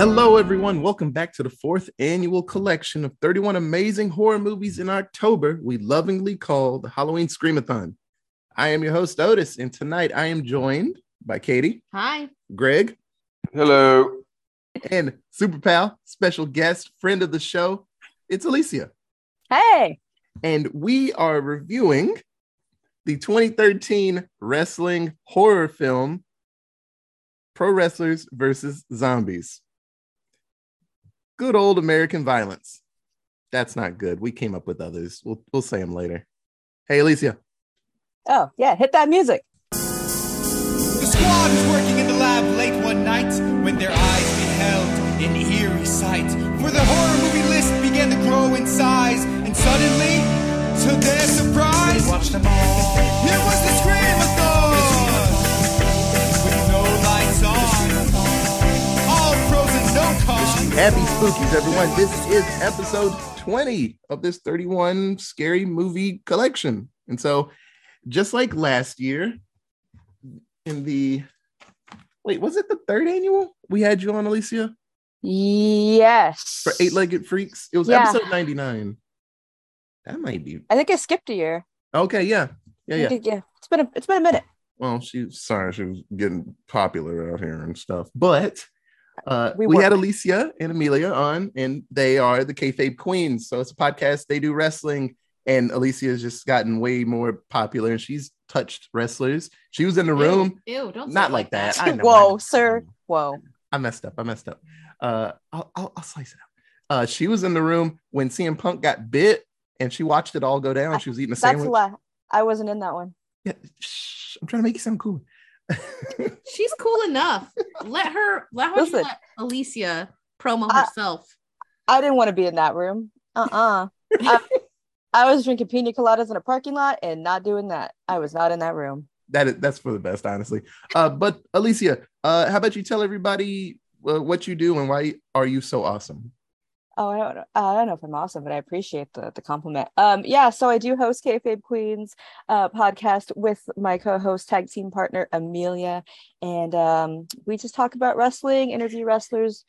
Hello, everyone. Welcome back to the fourth annual collection of 31 amazing horror movies in October we lovingly call the Halloween Screamathon. I am your host, Otis, and tonight I am joined by Katie, Hi. Greg, Hello. and Super Pal, special guest, friend of the show. It's Alicia. Hey, And we are reviewing the 2013 wrestling horror film Pro Wrestlers versus Zombies. Good old American violence. That's not good. We came up with others. We'll we'll say them later. Hey Alicia. oh yeah, hit that music. The squad was working in the lab late one night when their eyes beheld an eerie sight. For the horror movie list began to grow in size, and suddenly, to their surprise, they watched them all. It was the Screamathon! Happy spookies, everyone. This is episode 20 of this 31 scary movie collection. And so, just like last year, in the wait, was it the third annual we had you on, Alicia? Yes. for eight legged freaks. It was Yeah. episode 99. That might be I think I skipped a year. okay. Yeah. Yeah. Yeah. yeah. It's been a it's been a minute. Well, she's sorry, she was getting popular out here and stuff. But uh, we, We had. Alicia and Amelia on, and they are the kayfabe queens. So it's a podcast. They do wrestling, and Alicia has just gotten way more popular, and she's touched wrestlers. She was in the room. Ew, ew, don't Not like that. I know, I Whoa, know. sir. Whoa. I messed up. I messed up. Uh, I'll, I'll, I'll slice it out. Uh, she was in the room when CM Punk got bit, and she watched it all go down. She was eating a That's sandwich. a lie. I wasn't in that one. Yeah, shh, I'm trying to make you sound cool. She's cool enough. Let her let her Listen. let Alicia promo I- herself. I didn't want to be in that room. Uh-uh. I, I was drinking pina coladas in a parking lot and not doing that. I was not in that room. that is, that's for the best, honestly. Uh, but Alicia, uh, how about you tell everybody uh, what you do and why are you so awesome? Oh, I don't know. I don't know if I'm awesome, but I appreciate the the compliment. Um, yeah. So I do host Kayfabe Queens uh, podcast with my co-host, tag team partner Amelia, and um, we just talk about wrestling, interview wrestlers.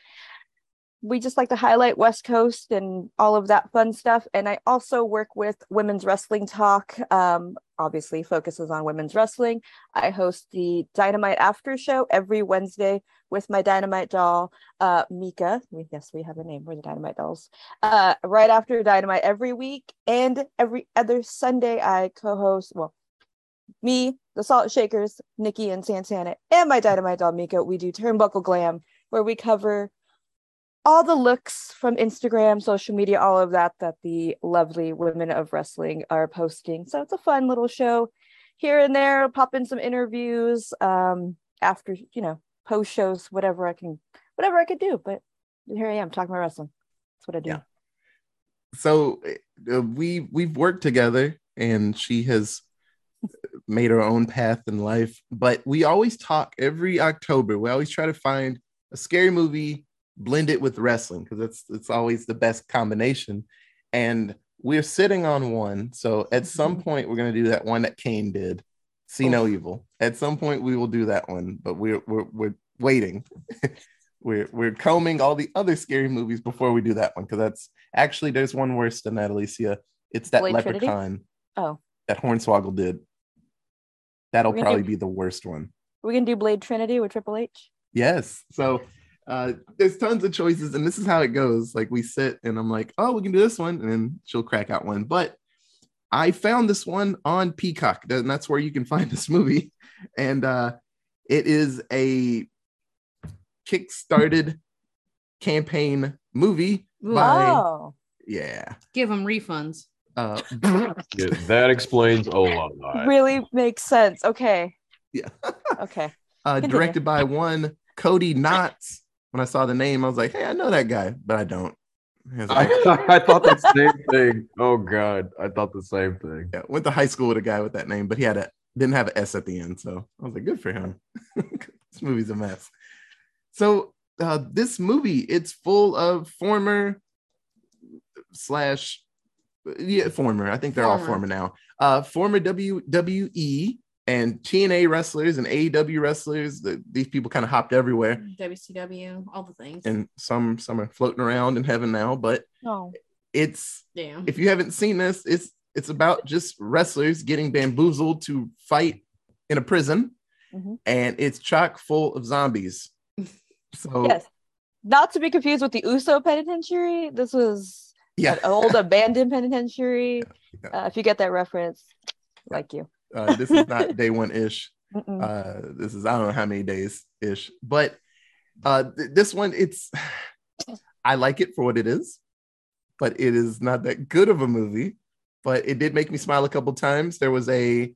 We just like to highlight West Coast and all of that fun stuff. And I also work with Women's Wrestling Talk. Um, obviously, focuses on women's wrestling. I host the Dynamite After Show every Wednesday with my Dynamite doll uh Mika. Yes, we have a name. We're the Dynamite Dolls. Uh, right after Dynamite every week and every other Sunday, I co-host. Well, me, the Salt Shakers, Nikki and Santana, and my Dynamite doll Mika. We do Turnbuckle Glam, where we cover all the looks from Instagram, social media, all of that that the lovely women of wrestling are posting. So it's a fun little show. Here and there, pop in some interviews. Um, after you know, post shows, whatever I can whatever I could do. But here I am talking about wrestling. That's what I do. Yeah. So uh, we we've worked together, and she has made her own path in life. But we always talk every October. We always try to find a scary movie, blend it with wrestling because it's it's always the best combination. And we're sitting on one. So at some mm-hmm. point, we're gonna do that one that Kane did. See no evil. At some point, we will do that one, but we're we're we're waiting. we're we're combing all the other scary movies before we do that one because that's actually there's one worse than that, Alicia. It's that Blade Trinity? leprechaun Oh, that Hornswoggle did. That'll probably do- be the worst one. we can do Blade Trinity with Triple H. Yes. So uh there's tons of choices, and this is how it goes. Like we sit and I'm like, oh, we can do this one, and then she'll crack out one. But I found this one on Peacock, and that's where you can find this movie. And uh it is a Kickstarter campaign movie Ooh, by Oh, yeah. Give them refunds. Uh Yeah, that explains a lot. really makes sense. Okay. Yeah. Okay. uh, directed by one Cody Knotts. When I saw the name, I was like, "Hey, I know that guy," but I don't. I like, I, I thought the same thing. Oh god, I thought the same thing. yeah, went to high school with a guy with that name, but he had a didn't have an S at the end, so I was like, "Good for him." this movie's a mess. So uh, this movie, it's full of former slash yeah former. I think they're all Former. former now. Uh, former WWE and TNA wrestlers and AEW wrestlers. The, these people kind of hopped everywhere, WCW, all the things. and some some are floating around in heaven now. But No. it's Damn. if you haven't seen this, it's it's about just wrestlers getting bamboozled to fight in a prison, Mhm. and it's chock full of zombies. So Yes. Not to be confused with the Uso Penitentiary. This was yeah, an old abandoned penitentiary. Yeah. Uh, if you get that reference, like you. Uh, this is not day one ish. Uh, this is I don't know how many days ish, but uh, th- this one it's I like it for what it is, but it is not that good of a movie. But it did make me smile a couple times. There was a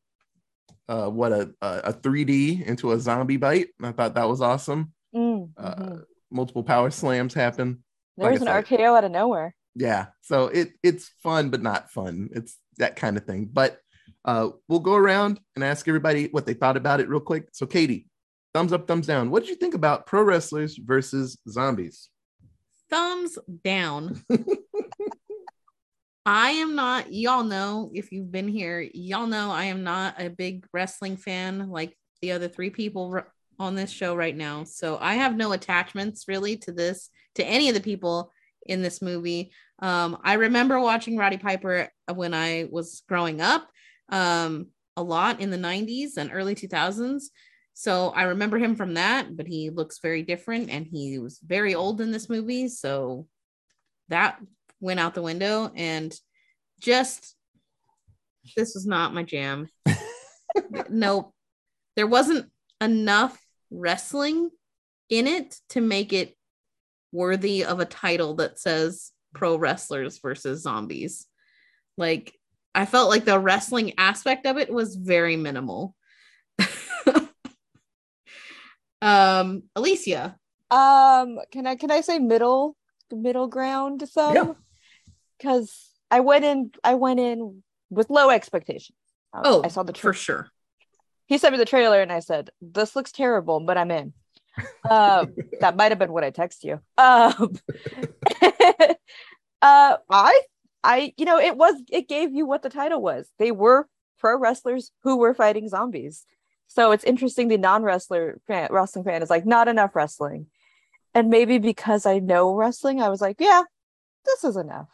uh, what a a a 3D into a zombie bite. I thought that was awesome. Mm, Uh, mhm. Multiple power slams happen. There was like an I said- RKO out of nowhere. Yeah, so it it's fun but not fun. It's that kind of thing. But uh, we'll go around and ask everybody what they thought about it real quick. So, Katie, thumbs up, thumbs down. What did you think about pro wrestlers versus zombies? Thumbs down. I am not, y'all know if you've been here, y'all know I am not a big wrestling fan like the other three people on this show right now. So I have no attachments really to this, to any of the people in this movie. Um, I remember watching Roddy Piper when I was growing up um, a lot in the 90s and early 2000s. So I remember him from that, but he looks very different and he was very old in this movie. So that went out the window and just this was not my jam. nope. There wasn't enough wrestling in it to make it worthy of a title that says pro wrestlers versus zombies. Like I felt like the wrestling aspect of it was very minimal. um Alicia, Um, can I can I say middle middle ground Yeah. some? Because I went in I went in with low expectations. I- oh, I saw the for sure. he sent me the trailer and I said, "This looks terrible," but I'm in. Um, that might have been what I text you. Um, uh, I, I, you know, it was it gave you what the title was. They were pro wrestlers who were fighting zombies. So it's interesting. The non wrestler fan, wrestling fan is like not enough wrestling, and maybe because I know wrestling, I was like, yeah, this is enough.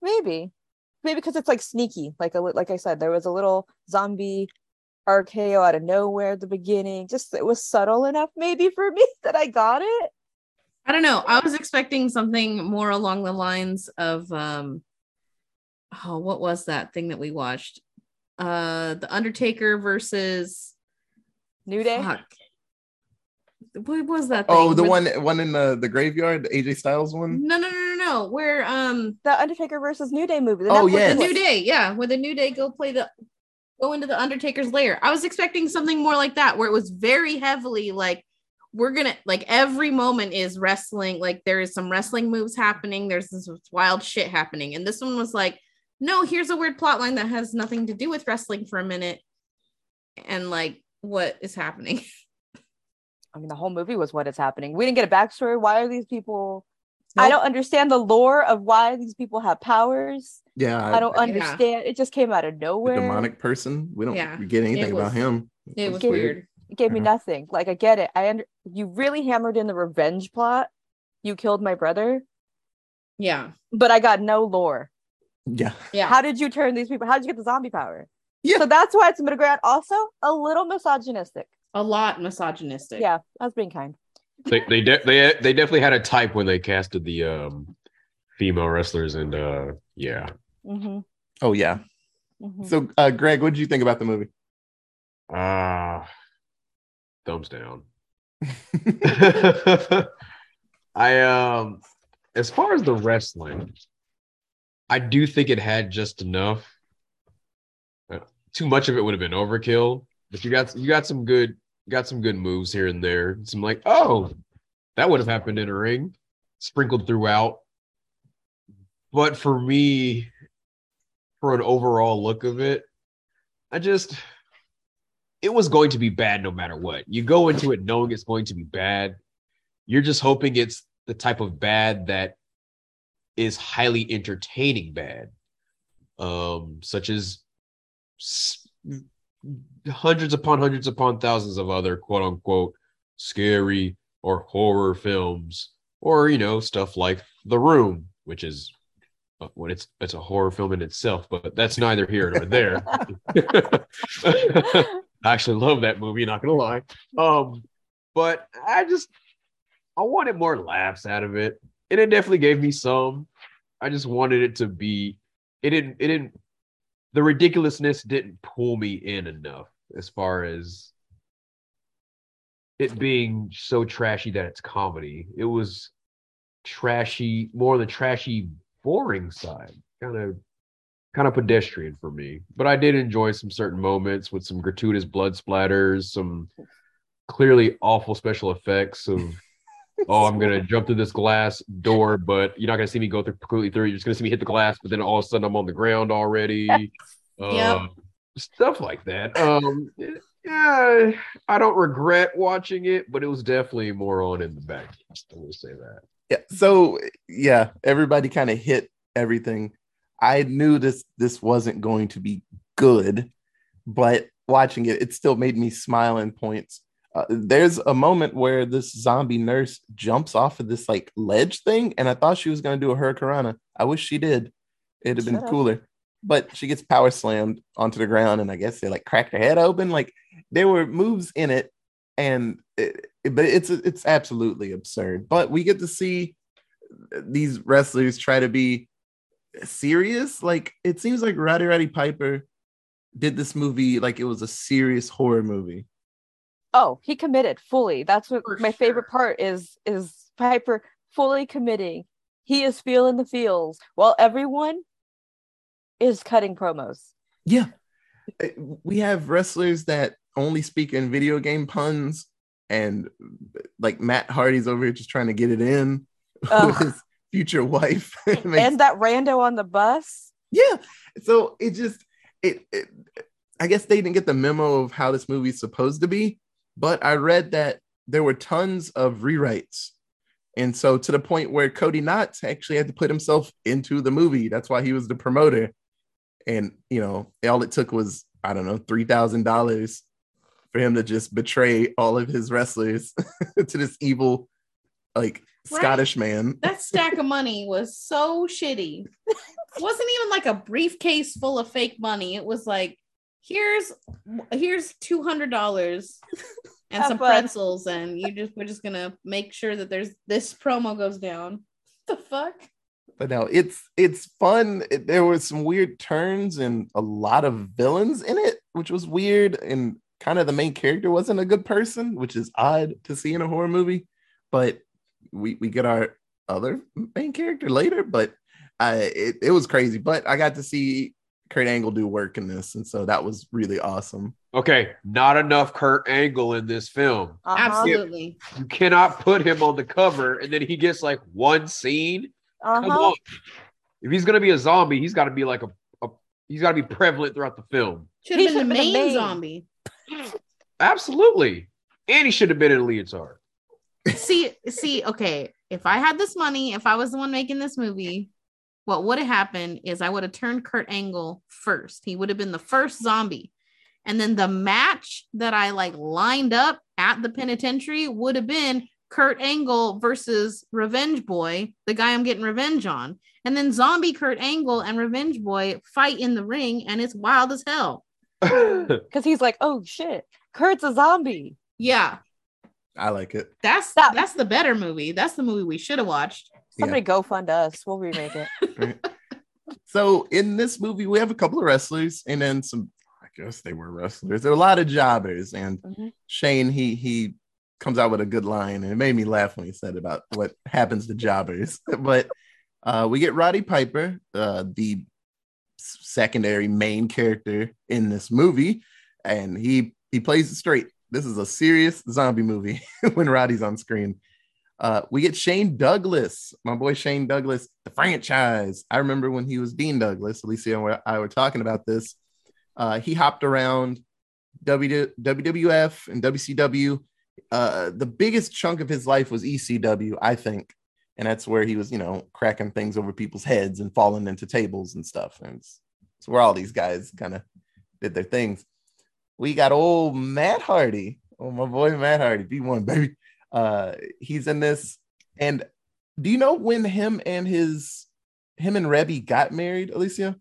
Maybe, maybe because it's like sneaky. Like a li- like I said, there was a little zombie RKO out of nowhere at the beginning. Just it was subtle enough, maybe for me that I got it. I don't know. I was expecting something more along the lines of um oh, what was that thing that we watched? Uh The Undertaker versus New Day. fuck. What was that thing? Oh, the Where- one one in the, the graveyard, the AJ Styles one. No, no, no, no, no. Where um The Undertaker versus New Day movie. the Oh, Netflix yes. the one. New Day, yeah, where the New Day go play the go into the Undertaker's lair. I was expecting something more like that, where it was very heavily like we're gonna like every moment is wrestling, like there is some wrestling moves happening, there's this wild shit happening, and this one was like, no, here's a weird plot line that has nothing to do with wrestling for a minute, and like what is happening? I mean, the whole movie was what is happening. We didn't get a backstory. Why are these people? I don't understand the lore of why these people have powers. Yeah, I don't Yeah. understand. It just came out of the nowhere. demonic person. We don't Yeah, get anything it about him. It was Get- weird. It gave me Uh-huh. nothing. Like I get it. I under you really hammered in the revenge plot. You killed my brother, Yeah, but I got no lore. Yeah, yeah. How did you turn these people? How did you get the zombie power? Yeah. So that's why it's middle ground. Also, a little misogynistic. a lot misogynistic. Yeah, I was being kind. They they de- they they definitely had a type when they casted the um female wrestlers and uh yeah. hmm Oh yeah. hmm So, uh, Greg, what did you think about the movie? Ah, thumbs down. I um as far as the wrestling, I do think it had just enough. Uh, too much of it would have been overkill, but you got you got some good got some good moves here and there. Some like, oh, that would have happened in a ring, sprinkled throughout. But for me, for an overall look of it, I just it was going to be bad no matter what. You go into it knowing it's going to be bad. You're just hoping it's the type of bad that is highly entertaining bad, um, such as hundreds upon hundreds upon thousands of other quote unquote scary or horror films, or you know stuff like The Room, which is when it's it's a horror film in itself, but that's neither here nor there. I actually love that movie, not gonna lie. Um, but I just I wanted more laughs out of it, and it definitely gave me some. I just wanted it to be. It didn't. It didn't. The ridiculousness didn't pull me in enough as far as it being so trashy that it's comedy. It was trashy, more on the trashy, boring side. Kind of kind of pedestrian for me. But I did enjoy some certain moments with some gratuitous blood splatters, some clearly awful special effects of oh, I'm gonna jump through this glass door, but you're not gonna see me go through completely through. You're just gonna see me hit the glass, but then all of a sudden I'm on the ground already. Yep. Uh, stuff like that. Um, yeah, I don't regret watching it, but it was definitely more on in the back. I will say that. Yeah. So yeah, everybody kind of hit everything. I knew this this wasn't going to be good, but watching it, it still made me smile in points. Uh, there's a moment where this zombie nurse jumps off of this like ledge thing, and I thought she was going to do a hurricanrana. I wish she did. It'd have been cooler. But she gets power slammed onto the ground, and I guess they like cracked her head open. Like there were moves in it, and it, it- but it's it's absolutely absurd. But we get to see these wrestlers try to be serious. Like it seems like Roddy Roddy Piper did this movie like it was a serious horror movie. Oh, he committed fully. That's what For my favorite part is is Piper fully committing. He is feeling the feels while everyone is cutting promos. Yeah. Uh, We have wrestlers that only speak in video game puns, and like Matt Hardy's over here just trying to get it in with his future wife. And that rando on the bus. yeah. So it just it, it I guess they didn't get the memo of how this movie's supposed to be, but I read that there were tons of rewrites. And so to the point where Cody Knotts actually had to put himself into the movie. That's why he was the promoter. And you know, all it took was, I don't know, three thousand dollars for him to just betray all of his wrestlers to this evil, like Right. Scottish man. that stack of money was so shitty. It wasn't even like a briefcase full of fake money. It was like, here's here's two hundred dollars and Have some fun. pretzels, and you just we're just gonna make sure that there's this promo goes down. the fuck? but no, it's it's fun. It- there was some weird turns and a lot of villains in it, which was weird. And kind of the main character wasn't a good person, which is odd to see in a horror movie. But we we get our other main character later. But I it, it was crazy. But I got to see Kurt Angle do work in this, and so that was really awesome. Okay, not enough Kurt Angle in this film. Uh-huh. Absolutely. You cannot put him on the cover and then he gets like one scene. Come Uh-huh. on. If he's gonna be a zombie, he's got to be like a, a he's got to be prevalent throughout the film. Should have been the should've been the main main. zombie. Absolutely. And he should have been in a leotard. See, see, okay. If I had this money, if I was the one making this movie, what would have happened is I would have turned Kurt Angle first. He would have been the first zombie. And then the match that I like lined up at the penitentiary would have been Kurt Angle versus Revenge Boy, the guy I'm getting revenge on. And then zombie Kurt Angle and Revenge Boy fight in the ring, and it's wild as hell. Because he's like, oh shit, Kurt's a zombie. Yeah, I like it. that's That- that's the better movie. That's the movie we should have watched. Somebody go fund us. We'll remake it. So in this movie, we have a couple of wrestlers and then some. I guess they were wrestlers. There are a lot of jobbers, and Mhm. Shane he he comes out with a good line, and it made me laugh when he said about what happens to jobbers. but uh, we get Roddy Piper, uh, the secondary main character in this movie, and he he plays it straight. This is a serious zombie movie when Roddy's on screen. Uh, we get Shane Douglas, my boy Shane Douglas, the franchise. I remember when he was Dean Douglas, Alicia and I were talking about this. Uh, he hopped around W- WWF and WCW. Uh, the biggest chunk of his life was ECW, I think. And that's where he was, you know, cracking things over people's heads and falling into tables and stuff. And it's, it's where all these guys kind of did their things. We got old Matt Hardy. Oh, my boy Matt Hardy, B1, baby. Uh, he's in this. And do you know when him and his him and Reby got married, Alicia?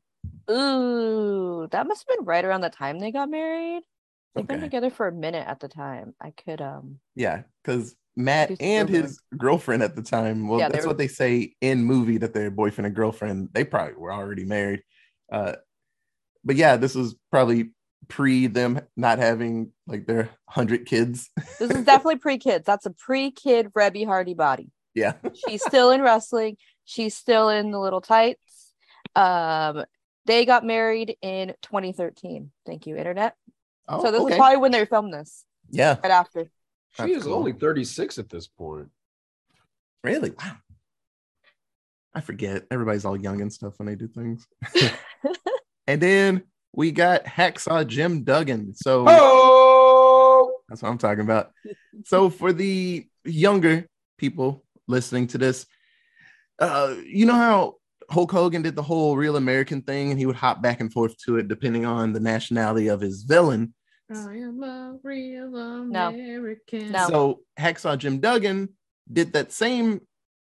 Ooh, that must have been right around the time they got married. They've been together for a minute at the time. I could um Yeah, because Matt and his girlfriend at the time, well, Yeah, that's were- what they say in movie that they're boyfriend and girlfriend. They probably were already married. Uh, but yeah, this was probably pre them not having like their hundred kids. this is definitely pre-kids. That's a pre-kid Reby Hardy body. yeah. She's still in wrestling. She's still in the little tights. Um they got married in 2013. Thank you, internet. Oh, so this okay. is probably when they filmed this, yeah, right after. She That's is cool. only 36 at this point. really. Wow. I forget. Everybody's all young and stuff when they do things. and then we got Hacksaw Jim Duggan. So Oh, That's what I'm talking about. so for the younger people listening to this, uh, you know how Hulk Hogan did the whole real American thing and he would hop back and forth to it depending on the nationality of his villain. I am a real American. No. So Hacksaw Jim Duggan did that same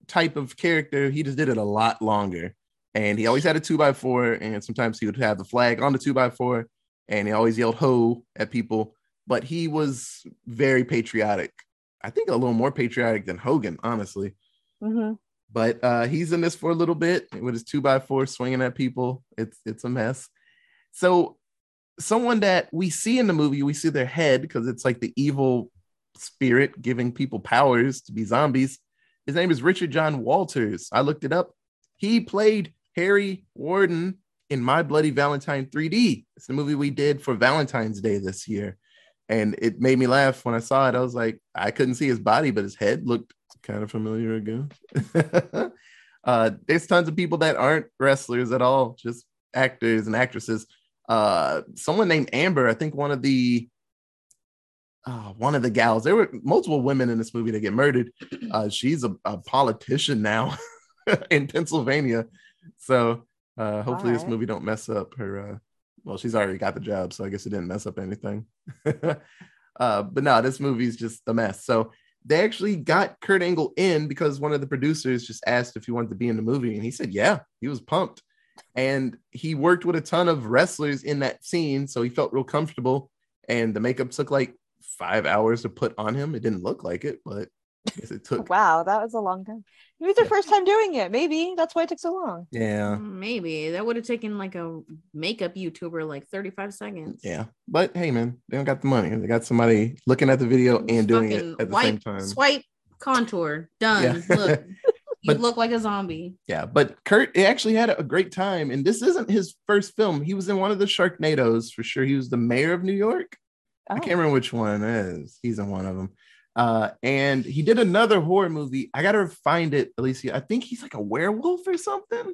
type of character. He just did it a lot longer. And he always had a two by four, and sometimes he would have the flag on the two by four, and he always yelled ho at people. But he was very patriotic. I think a little more patriotic than Hogan, honestly. Mhm. But uh, he's in this for a little bit with his two by four swinging at people. It's it's a mess. So someone that we see in the movie, we see their head because it's like the evil spirit giving people powers to be zombies. His name is Richard John Walters. I looked it up. He played Harry Warden in My Bloody Valentine 3D. It's the movie we did for Valentine's Day this year. And it made me laugh when I saw it. I was like, I couldn't see his body, but his head looked kind of familiar again. uh, there's tons of people that aren't wrestlers at all, just actors and actresses. Uh, someone named Amber, I think one of the uh, one of the gals. There were multiple women in this movie that get murdered. Uh, she's a, a politician now in Pennsylvania. So uh, hopefully this movie don't mess up her. Uh, well, she's already got the job, so I guess it didn't mess up anything. uh, but no, this movie's just a mess. So they actually got Kurt Angle in because one of the producers just asked if he wanted to be in the movie, and he said, "Yeah." He was pumped, and he worked with a ton of wrestlers in that scene, so he felt real comfortable. And the makeup took like five hours to put on him. It didn't look like it, but I guess it oh, took. Wow, that was a long time. Maybe it's their Yeah. first time doing it. Maybe that's why it took so long. Yeah, mm, Maybe that would have taken like a makeup YouTuber like 35 seconds. yeah. But hey, man, they don't got the money. They got somebody looking at the video and doing it at the wipe, same time. Swipe, contour, done. Yeah. Look, you look like a zombie. Yeah, but Kurt he actually had a great time, and this isn't his first film. He was in one of the Sharknadoes for sure. He was the mayor of New York. I Oh. can't remember which one it is. He's in one of them. Uh, and he did another horror movie. I gotta find it, Alicia. I think he's like a werewolf or something.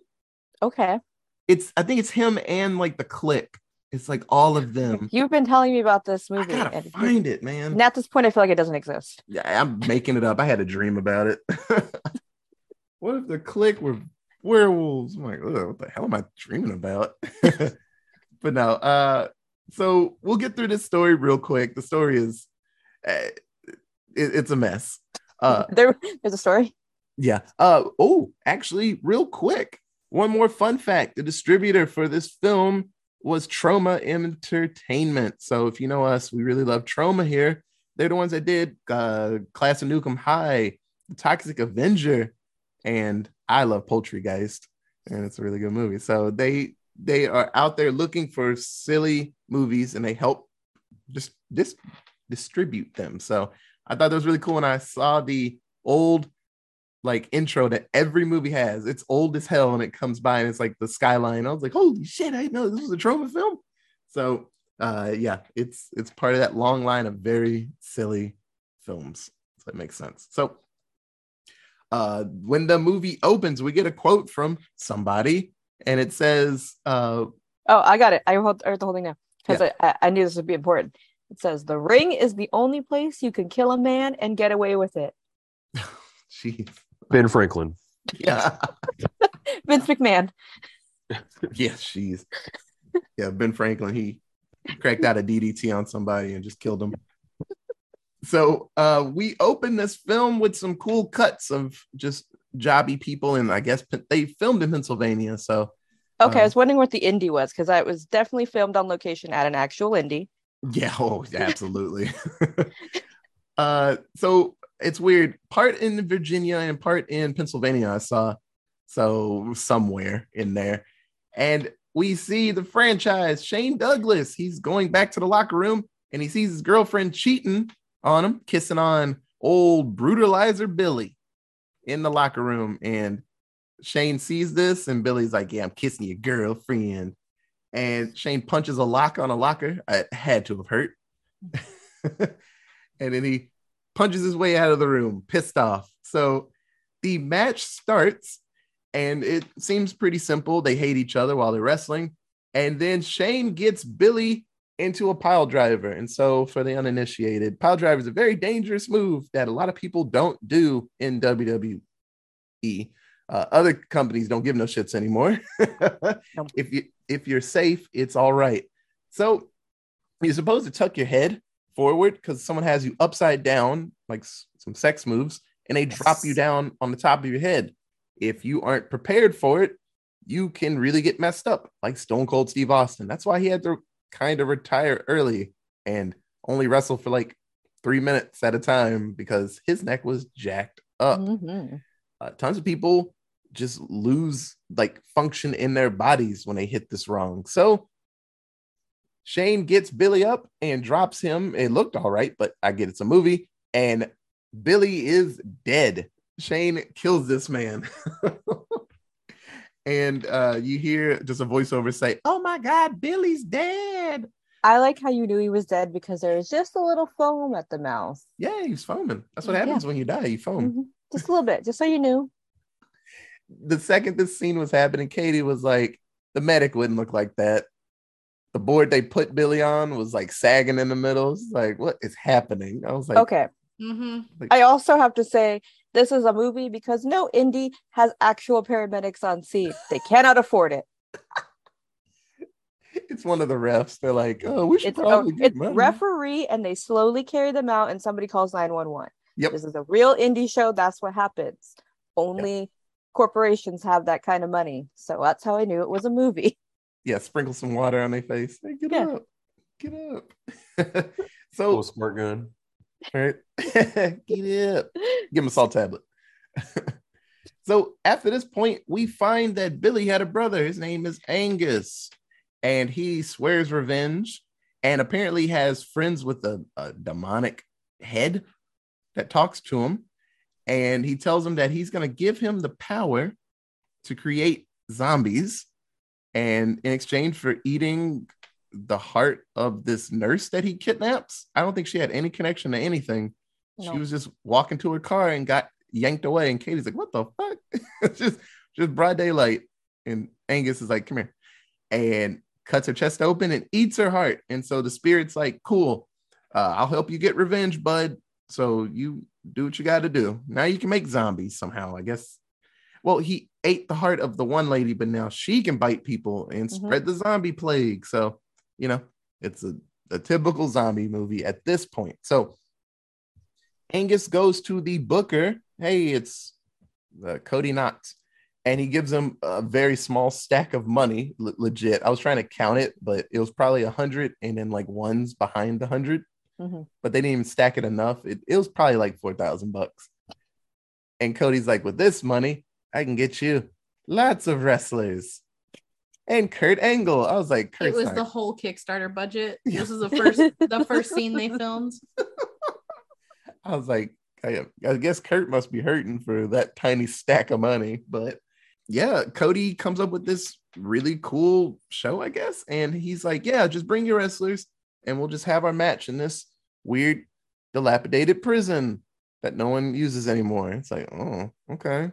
Okay. It's I think it's him and like the Kliq. It's like all of them. You've been telling me about this movie. I gotta find it, man. and at this point, I feel like it doesn't exist. Yeah, I'm making it up. I had a dream about it. what if the Kliq were werewolves? I'm like, what the hell am I dreaming about? but no, uh, so we'll get through this story real quick. The story is uh, it- it's a mess. Uh, there, there's a story. yeah. Uh, oh, actually, real quick, one more fun fact: the distributor for this film was Troma Entertainment. So if you know us, we really love Troma here. They're the ones that did uh, Class of Nuke 'Em High, The Toxic Avenger, and I love Poultrygeist, and it's a really good movie. So they they are out there looking for silly movies, and they help just dis- distribute them. So I thought that was really cool, when I saw the old like intro that every movie has. It's old as hell, and it comes by and it's like the skyline. I was like, holy shit, I didn't know this was a Troma film. So uh yeah, it's it's part of that long line of very silly films. So it makes sense. So uh when the movie opens, we get a quote from somebody, and it says, uh Oh, I got it. I wrote the whole thing now because I, I, I knew this would be important. It says the ring is the only place you can kill a man and get away with it. she Ben Franklin. yeah. Vince McMahon. yeah, she's yeah, Ben Franklin, he cracked out a DDT on somebody and just killed him. So uh, we open this film with some cool cuts of just jobby people, and I guess they filmed in Pennsylvania. So Okay, I Uh, was wondering what the indie was because I was definitely filmed on location at an actual indie. Yeah, oh, absolutely. uh, so it's weird. Part in Virginia and part in Pennsylvania, I saw. So somewhere in there. And we see the franchise, Shane Douglas. He's going back to the locker room and he sees his girlfriend cheating on him, kissing on old brutalizer Billy in the locker room. And Shane sees this, and Billy's like, Yeah, I'm kissing your girlfriend and Shane punches a lock on a locker. It had to have hurt. and then he punches his way out of the room, pissed off. So the match starts, and it seems pretty simple. They hate each other while they're wrestling. And then Shane gets Billy into a pile driver. And so, for the uninitiated, pile driver is a very dangerous move that a lot of people don't do in WWE. Uh, other companies don't give no shits anymore. If you if you're safe, it's all right. So you're supposed to tuck your head forward because someone has you upside down, like s- some sex moves, and they drop you down on the top of your head. If you aren't prepared for it, you can really get messed up, like Stone Cold Steve Austin. That's why he had to kind of retire early and only wrestle for like three minutes at a time because his neck was jacked up Mhm. uh, tons of people just lose like function in their bodies when they hit this wrong. So Shane gets Billy up and drops him. It looked all right, but I get it's a movie, and Billy is dead. Shane kills this man. and uh, you hear just a voiceover say, Oh my God, Billy's dead. I like how you knew he was dead because there was just a little foam at the mouth. Yeah, he's foaming. That's what Yeah. happens when you die. You foam. Mhm. Just a little bit, just so you knew. The second this scene was happening, Katie was like, the medic wouldn't look like that. The board they put Billy on was like sagging in the middle. It's like, what is happening? I was like, Okay. Mm-hmm. I also have to say this is a movie because no indie has actual paramedics on scene. They cannot afford it. it's one of the refs. They're like, oh, we should It's, a, probably get it's money. referee and they slowly carry them out and somebody calls 911. Yep. This is a real indie show. That's what happens. Only corporations have that kind of money. So that's how I knew it was a movie. Yeah, sprinkle some water on their face. Hey, get Yeah. up, get up. so so, squirt gun. right, get up. Give him a salt tablet. so after this point, we find that Billy had a brother. His name is Angus, and he swears revenge, and apparently has friends with a, a demonic head that talks to him, and he tells him that he's going to give him the power to create zombies, and in exchange for eating the heart of this nurse that he kidnaps. I don't think she had any connection to anything. She was just walking to her car and got yanked away. And Katie's like, "What the fuck?" just just broad daylight. And Angus is like, "Come here," and cuts her chest open and eats her heart. And so the spirit's like, "Cool, uh, I'll help you get revenge, bud. So you do what you got to do. Now you can make zombies somehow, I guess." Well, he ate the heart of the one lady, but now she can bite people and Mhm. spread the zombie plague. So, you know, it's a, a typical zombie movie at this point. So, Angus goes to the booker. Hey, it's uh, Cody Knotts. And he gives him a very small stack of money, le- legit. I was trying to count it, but it was probably a hundred and then like ones behind the 100 Mhm. but they didn't even stack it enough. It, it was probably like 4,000 bucks. And Cody's like, with this money, I can get you lots of wrestlers. And Kurt Angle. I was like, It was not- the whole Kickstarter budget. Yeah. This is the first the first scene they filmed. I was like, I, I guess Kurt must be hurting for that tiny stack of money. But yeah, Cody comes up with this really cool show, I guess. And he's like, yeah, just bring your wrestlers and we'll just have our match in this weird, dilapidated prison that no one uses anymore. It's like, oh, okay.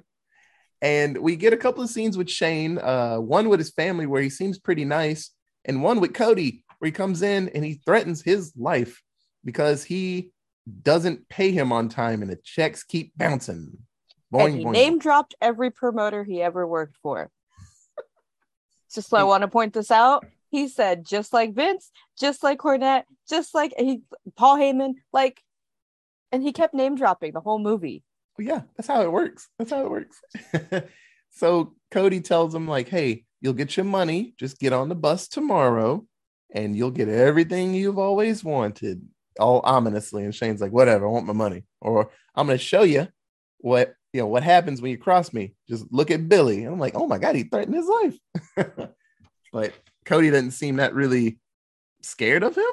And we get a couple of scenes with Shane, uh, one with his family where he seems pretty nice, and one with Cody where he comes in and he threatens his life because he doesn't pay him on time and the checks keep bouncing. Boing, and he boing. name dropped every promoter he ever worked for. Just so I want to point this out. He said just like Vince, just like Cornette, just like he Paul Heyman, like, and he kept name dropping the whole movie. Yeah, that's how it works. That's how it works. so Cody tells him, like, hey, you'll get your money, just get on the bus tomorrow, and you'll get everything you've always wanted. All ominously. And Shane's like, whatever, I want my money. Or I'm gonna show you what you know what happens when you cross me. Just look at Billy. I'm like, oh my god, he threatened his life. but Cody doesn't seem that really scared of him,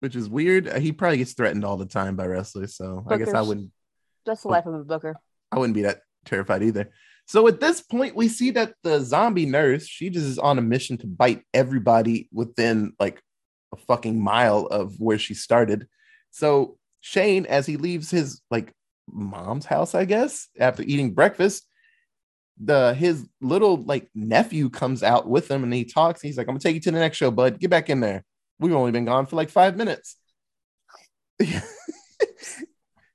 which is weird. He probably gets threatened all the time by wrestlers. So I guess I wouldn't Just the life of a booker. I wouldn't be that terrified either. So at this point, we see that the zombie nurse, she just is on a mission to bite everybody within like a fucking mile of where she started. So Shane, as he leaves his like mom's house, I guess, after eating breakfast, the his little like nephew comes out with him and he talks. He's like, I'm gonna take you to the next show, bud. Get back in there. We've only been gone for like five minutes.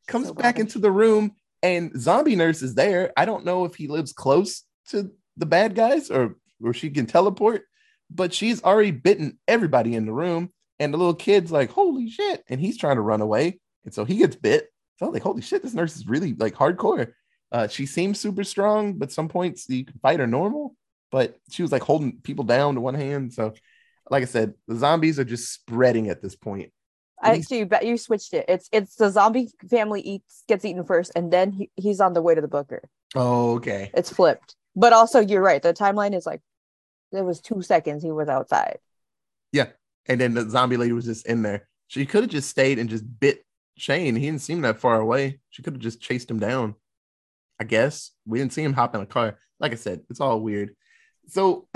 comes So back into the room and zombie nurse is there. I don't know if he lives close to the bad guys or or she can teleport, but she's already bitten everybody in the room. And the little kid's like, holy shit. And he's trying to run away. And so he gets bit. So I was like, holy shit, this nurse is really like hardcore. Uh, she seems super strong, but some points you can fight her normal. But she was like holding people down to one hand. So, like I said, the zombies are just spreading at this point. I you bet you switched it. It's it's the zombie family eats gets eaten first, and then he, he's on the way to the booker. Oh, okay. It's flipped. But also, you're right. The timeline is like there was two seconds he was outside. Yeah, and then the zombie lady was just in there. She could have just stayed and just bit Shane. He didn't seem that far away. She could have just chased him down. I guess we didn't see him hop in a car. Like I said, it's all weird. So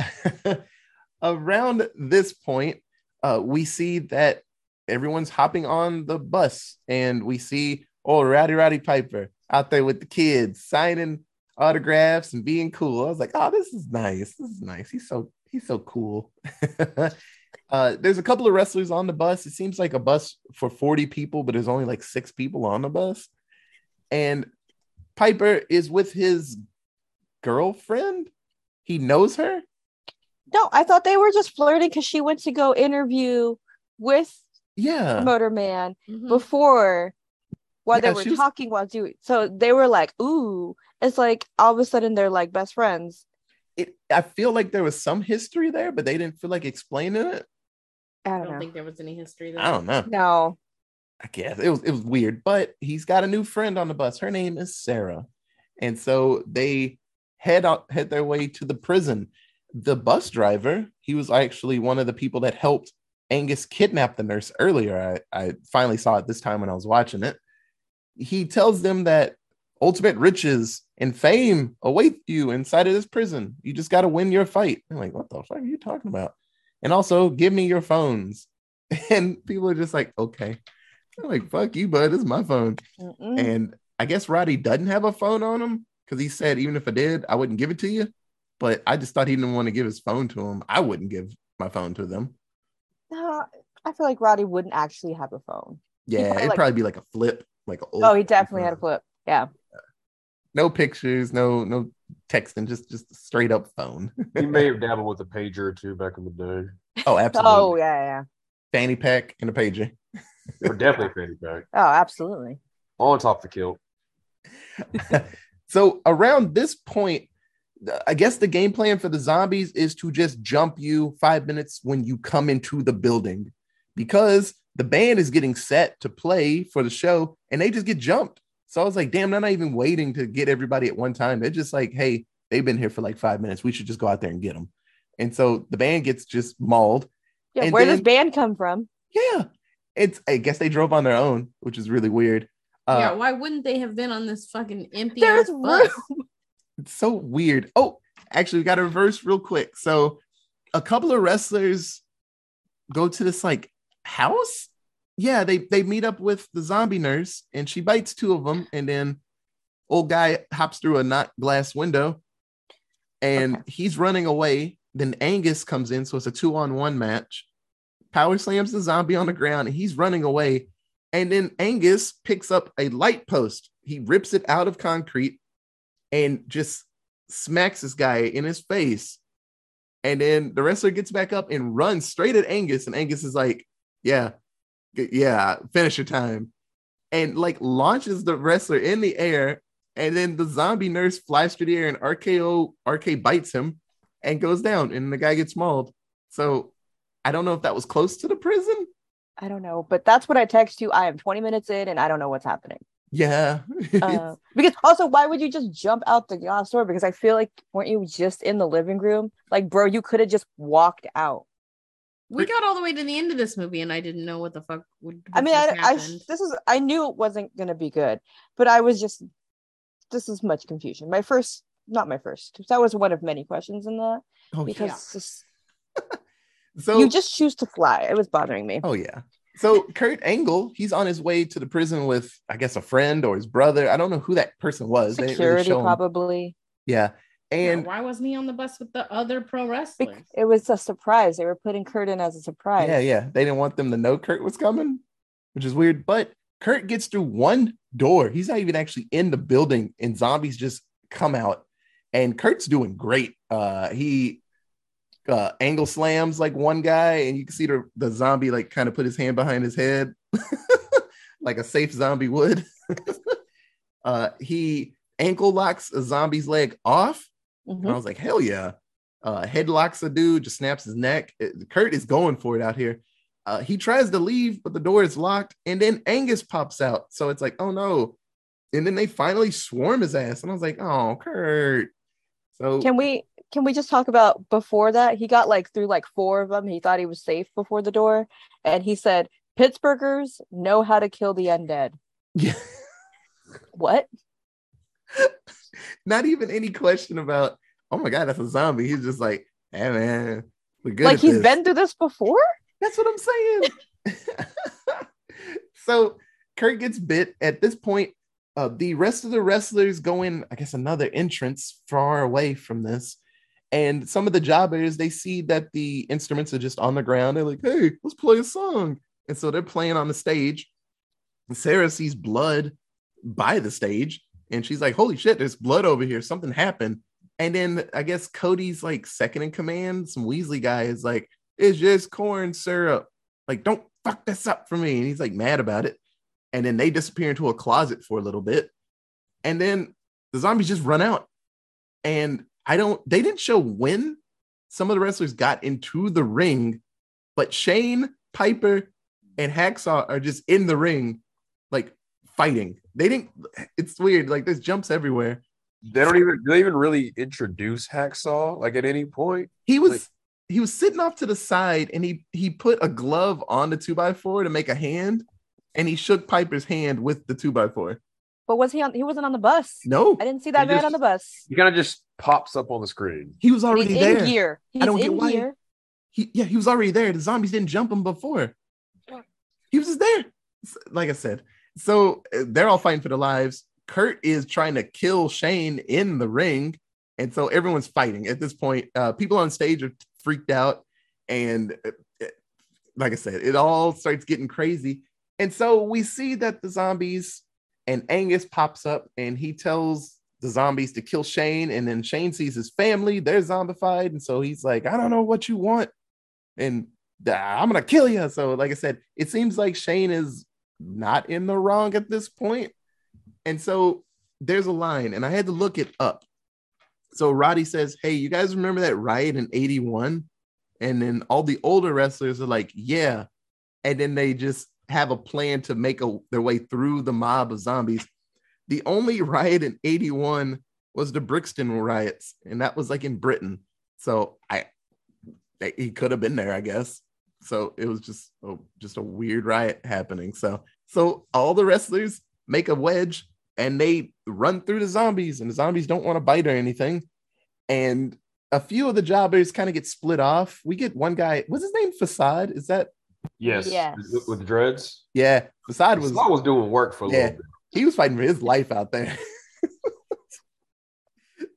around this point, uh, we see that everyone's hopping on the bus, and we see old Rowdy Roddy Piper out there with the kids signing autographs and being cool. I was like, oh, this is nice. This is nice. He's so he's so cool. uh, there's a couple of wrestlers on the bus. It seems like a bus for 40 people, but there's only like six people on the bus. And Piper is with his girlfriend. He knows her. No, I thought they were just flirting because she went to go interview with Yeah. Motorman Mhm. before while Yeah, they were she was- talking while doing so they were like, ooh, it's like all of a sudden they're like best friends. It, I feel like there was some history there, but they didn't feel like explaining it. I I don't, don't know. think there was any history there. I don't know. No. I guess it was it was weird, but he's got a new friend on the bus. Her name is Sarah, and so they head out head their way to the prison. The bus driver, he was actually one of the people that helped Angus kidnap the nurse earlier. I, I finally saw it this time when I was watching it. He tells them that ultimate riches and fame await you inside of this prison. You just got to win your fight. I'm like, what the fuck are you talking about? And also, give me your phones. And people are just like, okay. I'm like, fuck you, bud. This is my phone. Mm-mm. And I guess Roddy doesn't have a phone on him because he said, even if I did, I wouldn't give it to you. But I just thought he didn't want to give his phone to him. I wouldn't give my phone to them. No, I feel like Roddy wouldn't actually have a phone. Yeah, probably it'd like- probably be like a flip, like a old Oh, he definitely had a flip. Yeah. No pictures, no no texting, just just straight up phone. He may have dabbled with a pager or two back in the day. oh, oh absolutely. Oh, yeah, yeah. Fanny pack and a pager. Or definitely fanny pack. Oh, absolutely. On top of the kilt. so around this point, I guess the game plan for the zombies is to just jump you five minutes when you come into the building because the band is getting set to play for the show and they just get jumped. So I was like, damn, they're not even waiting to get everybody at one time. They're just like, hey, they've been here for like five minutes. We should just go out there and get them. And so the band gets just mauled. Yeah, And where does band come from? Yeah. It's, I guess they drove on their own, which is really weird. Uh, yeah, why wouldn't they have been on this fucking empty There's ass bus? room. It's so weird. Oh, actually, we got to reverse real quick. So, a couple of wrestlers go to this like house. Yeah, they they meet up with the zombie nurse, and she bites two of them, and then old guy hops through a not glass window, and Okay. he's running away. Then Angus comes in, so it's a two on one match. Power slams the zombie on the ground, and he's running away. And then Angus picks up a light post. He rips it out of concrete and just smacks this guy in his face. And then the wrestler gets back up and runs straight at Angus. And Angus is like, Yeah, yeah, finish your time. And like launches the wrestler in the air. And then the zombie nurse flies through the air and RKO RK bites him and goes down. And the guy gets mauled. So I don't know if that was close to the prison. I don't know, but that's what I text you. I am 20 minutes in and I don't know what's happening. Yeah. Uh, because also, why would you just jump out the glass door? Because I feel like weren't you just in the living room? Like, bro, you could have just walked out. We got all the way to the end of this movie and I didn't know what the fuck would I mean, I, I this is I knew it wasn't gonna be good, but I was just this is much confusion. My first, not my first. That was one of many questions in that oh, because yeah. just, So you just choose to fly. It was bothering me. Oh yeah. So Kurt Angle, he's on his way to the prison with, I guess, a friend or his brother. I don't know who that person was. They really Security show probably. Yeah. Yeah, And why wasn't he on the bus with the other pro Bec- wrestlers? It was a surprise. They were putting Kurt in as a surprise. yeah, yeah, they didn't want them to know Kurt was coming, which is weird. But Kurt gets through one door. He's not even actually in the building, and zombies just come out. And Kurt's doing great. Uh, he uh, angle slams like one guy, and you can see the, the zombie like kind of put his hand behind his head, like a safe zombie would. uh, he ankle locks a zombie's leg off, Mhm. and I was like, hell yeah. Uh, headlocks a dude, just snaps his neck. It- Kurt is going for it out here. Uh, he tries to leave, but the door is locked, and then Angus pops out. So it's like, oh no. And then they finally swarm his ass, and I was like, oh, Kurt. So Can we can we just talk about before that? He got like through like four of them. He thought he was safe before the door, and he said, "Pittsburghers know how to kill the undead." yeah, What? not even any question about, oh my god, that's a zombie. He's just like, hey man, we're good. like he's this." been through this before? That's what I'm saying. so Kurt gets bit. At this point, uh, the rest of the wrestlers go in, I guess, another entrance far away from this. And some of the jobbers, they see that the instruments are just on the ground. They're like, hey, let's play a song. And so they're playing on the stage. And Sarah sees blood by the stage. And she's like, holy shit, there's blood over here. Something happened. And then I guess Cody's like second in command, some Weasley guy is like, it's just corn syrup. Like, don't fuck this up for me. And he's like mad about it. And then they disappear into a closet for a little bit. And then the zombies just run out. And I don't, they didn't show when some of the wrestlers got into the ring, but Shane, Piper, and Hacksaw are just in the ring, like fighting. They didn't, it's weird. Like, there's jumps everywhere. They don't even do they even really introduce Hacksaw like at any point? He was Like- he was sitting off to the side and he he put a glove on the two by four to make a hand and he shook Piper's hand with the two by four. But was he on? He wasn't on the bus. No, I didn't see that He man just- on the bus. He kind of just pops up on the screen. he was already he's there. in gear. He's don't get why- gear. He, yeah, he was already there. The zombies didn't jump him before. He was just there. Like I said, so uh, they're all fighting for their lives. Kurt is trying to kill Shane in the ring, and so everyone's fighting at this point. Uh, people on stage are freaked out, and uh, uh, like I said, it all starts getting crazy. And so we see that the zombies and Angus pops up, and he tells the zombies to kill Shane, and then Shane sees his family; they're zombified, and so he's like, "I don't know what you want." and uh, I'm gonna kill you. So, like I said, it seems like Shane is not in the wrong at this point. And so there's a line, and I had to look it up. So Roddy says, Hey, you guys remember that riot in 81? And then all the older wrestlers are like, Yeah. And then they just have a plan to make a, their way through the mob of zombies. The only riot in 81 was the Brixton riots, and that was like in Britain. So I he could have been there, I guess. So it was just a, just a weird riot happening. So so all the wrestlers make a wedge and they run through the zombies, and the zombies don't want to bite or anything. And a few of the jobbers kind of get split off. We get one guy. What's his name? Facade. Is that? Yes. Yes. With, with dreads. Yeah, Facade was. Slaw was doing work for a Yeah. little bit. He was fighting for his life out there.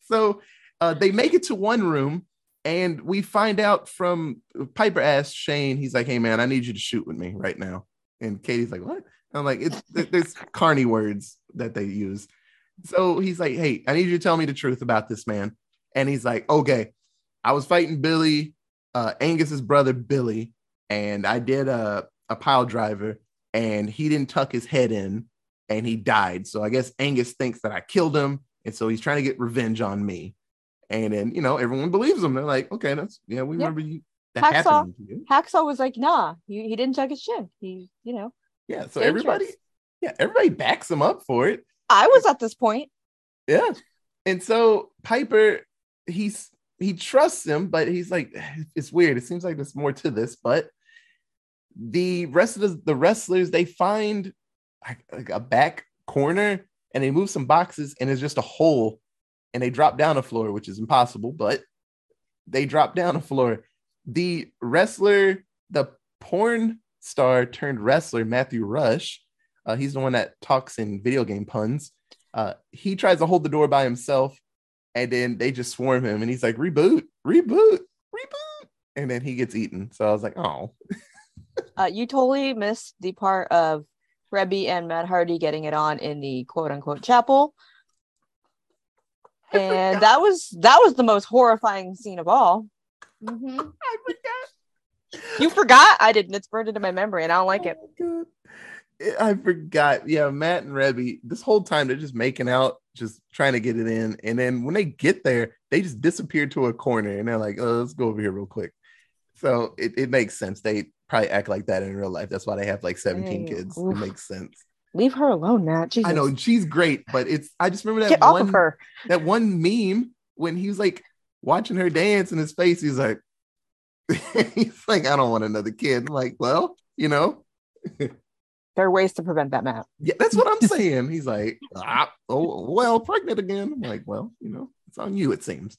so uh, they make it to one room, and we find out from Piper asked Shane, he's like, "Hey man, I need you to shoot with me right now." And Katie's like, "What?" I'm like, "It's there's carny words that they use." So he's like, "Hey, I need you to tell me the truth about this man." And he's like, "Okay." I was fighting Billy, uh, Angus's brother Billy, and I did a a pile driver, and he didn't tuck his head in, and he died. So I guess Angus thinks that I killed him, and so he's trying to get revenge on me. And then you know everyone believes him. They're like, okay, that's yeah, we Yeah. remember you. That Hacksaw. happened to you. Hacksaw was like, nah, he, he didn't tuck his chin. He, you know, Yeah, so everybody, yeah, everybody backs him up for it. I was at this point. Yeah. And so Piper, he's he trusts him, but he's like, it's weird. It seems like there's more to this, but the rest of the, the wrestlers they find like, a back corner and they move some boxes and it's just a hole and they drop down a floor, which is impossible, but they drop down a floor. The wrestler, the porn star turned wrestler, Matthew Rush, uh, he's the one that talks in video game puns. Uh, he tries to hold the door by himself, and then they just swarm him, and he's like, "Reboot, reboot, reboot," and then he gets eaten. So I was like, "Oh, Uh, you totally missed the part of Reby and Matt Hardy getting it on in the quote unquote chapel. And that was that was the most horrifying scene of all. Mhm. I forgot." You forgot? I didn't. It's burned into my memory and I don't like it. Oh my God. I forgot. Yeah, Matt and Reby, this whole time they're just making out, just trying to get it in. And then when they get there, they just disappear to a corner and they're like, oh, let's go over here real quick. So it, it makes sense. They probably act like that in real life. That's why they have like 17 Dang. kids. Oof. It makes sense. Leave her alone, Matt. Jesus. I know she's great, but it's I just remember that Get off one of her. that one meme when he was like watching her dance in his face, he's like, he's like, I don't want another kid. I'm like, well, you know, There are ways to prevent that, Matt. Yeah, that's what I'm saying. He's like, ah, oh, well, pregnant again. I'm like, well, you know, it's on you, it seems.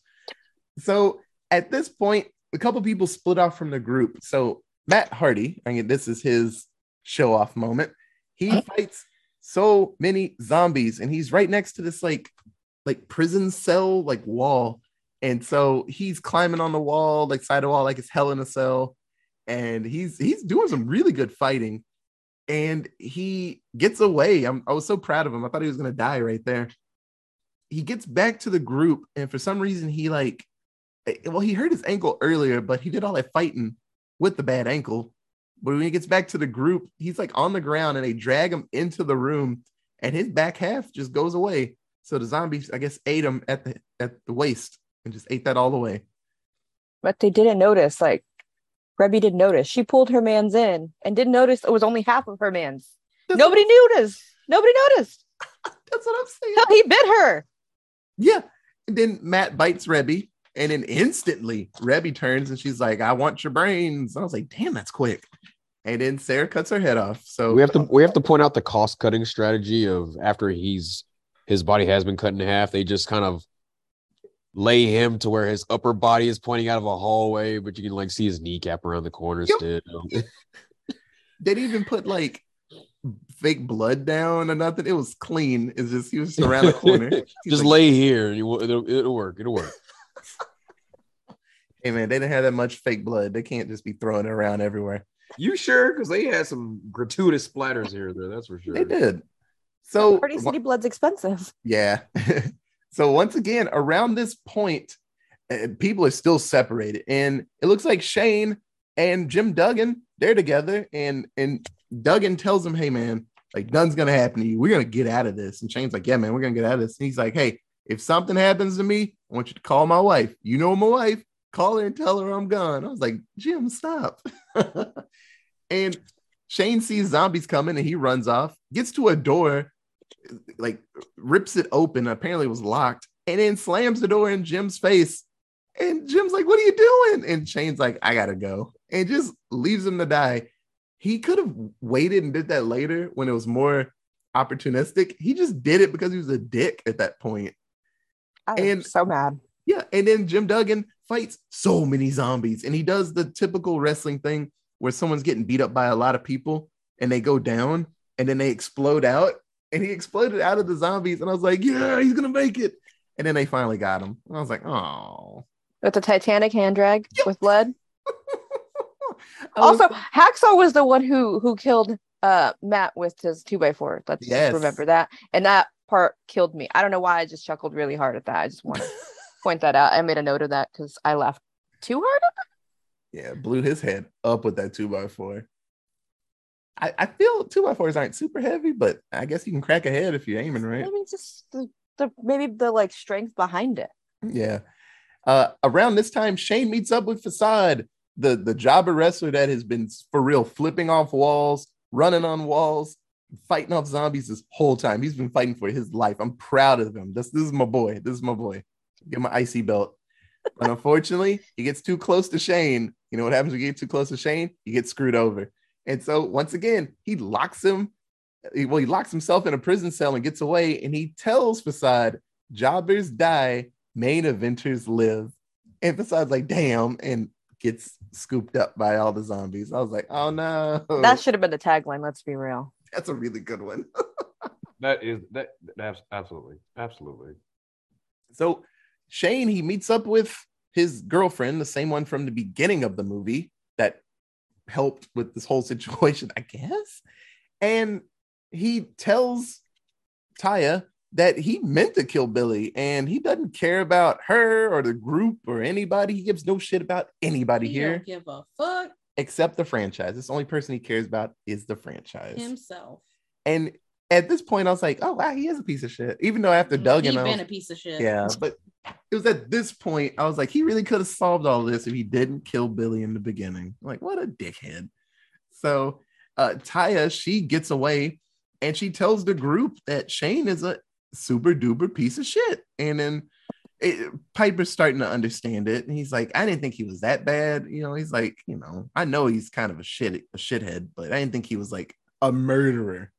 So at this point, a couple people split off from the group. So Matt Hardy, I mean, this is his show off moment. He fights so many zombies, and he's right next to this like like prison cell like wall. And so he's climbing on the wall, like side of wall, like it's hell in a cell. And he's he's doing some really good fighting and he gets away. I'm, I was so proud of him. I thought he was going to die right there. He gets back to the group, and for some reason, he like, eh, well, he hurt his ankle earlier, but he did all that fighting with the bad ankle. But when he gets back to the group, he's like on the ground, and they drag him into the room, and his back half just goes away. So the zombies, I guess, ate him at the at the waist and just ate that all the way. But they didn't notice. Like Reby didn't notice. She pulled her man's in and didn't notice it was only half of her man's. That's Nobody noticed. Nobody noticed. That's what I'm saying. Hell, he bit her. Yeah. And then Matt bites Reby, and then instantly Reby turns and she's like, I want your brains. I was like, damn, that's quick. And then Sarah cuts her head off. So We have to we have to point out the cost cutting strategy of after he's his body has been cut in half, they just kind of lay him to where his upper body is pointing out of a hallway, but you can like see his kneecap around the corner Yep. still. they didn't even put like fake blood down or nothing. It was clean. It's just he was just around the corner. Just like, lay here and it'll, it'll work. It'll work. Hey man, they didn't have that much fake blood. They can't just be throwing it around everywhere. You sure? Because they had some gratuitous splatters here or there. That's for sure. They did. So Party City blood's expensive. Yeah. so once again, around this point, uh, people are still separated, and it looks like Shane and Jim Duggan they're together, and and Duggan tells him, "Hey man, like nothing's gonna happen to you. We're gonna get out of this." And Shane's like, "Yeah man, we're gonna get out of this." And he's like, "Hey, if something happens to me, I want you to call my wife. You know my wife. Call her and tell her I'm gone." I was like, "Jim, stop." and Shane sees zombies coming, and he runs off, gets to a door like rips it open. Apparently, it was locked, and then slams the door in Jim's face. And Jim's like, "What are you doing?" And Shane's like, "I gotta go," and just leaves him to die. He could have waited and did that later when it was more opportunistic. He just did it because he was a dick at that point. I And- so mad. Yeah, and then Jim Duggan fights so many zombies, and he does the typical wrestling thing where someone's getting beat up by a lot of people, and they go down, and then they explode out, and he exploded out of the zombies, and I was like, yeah, he's gonna make it, and then they finally got him. And I was like, oh. With the Titanic hand drag Yep. with lead. I was- Also, Hacksaw was the one who who killed uh Matt with his two by four. Let's Yes. just remember that. And that part killed me. I don't know why I just chuckled really hard at that. I just want to point that out. I made a note of that because I laughed Too hard? Yeah, blew his head up with that two by four. I, I feel two by fours aren't super heavy, but I guess you can crack a head if you're aiming right. I mean, just the, the maybe the like strength behind it. Yeah. Uh, around this time, Shane meets up with Facade, the, the jobber wrestler that has been for real flipping off walls, running on walls, fighting off zombies this whole time. He's been fighting for his life. I'm proud of him. This, this is my boy. This is my boy. Get my IC belt. But unfortunately, he gets too close to Shane. You know what happens when you get too close to Shane? You get screwed over. And so once again, he locks him. Well, he locks himself in a prison cell and gets away. And he tells Facade, jobbers die, main eventers live. And Facade's like, damn, and gets scooped up by all the zombies. I was like, oh no. That should have been the tagline. Let's be real. That's a really good one. That is that that's absolutely absolutely. So Shane, he meets up with his girlfriend, the same one from the beginning of the movie that helped with this whole situation, I guess. And he tells Taya that he meant to kill Billy and he doesn't care about her or the group or anybody. He gives no shit about anybody He here don't give a fuck except the franchise. This the only person he cares about is the franchise. himself. And at this point, I was like, oh wow, he is a piece of shit. Even though after Doug He Duggan, I been was- a piece of shit. yeah, but it was at this point I was like, he really could have solved all this if he didn't kill Billy in the beginning. Like, what a dickhead. So uh Taya, she gets away and she tells the group that Shane is a super duper piece of shit. And then it, Piper's starting to understand it. And he's like, I didn't think he was that bad. You know, he's like, you know, I know he's kind of a shit a shithead, but I didn't think he was like a murderer.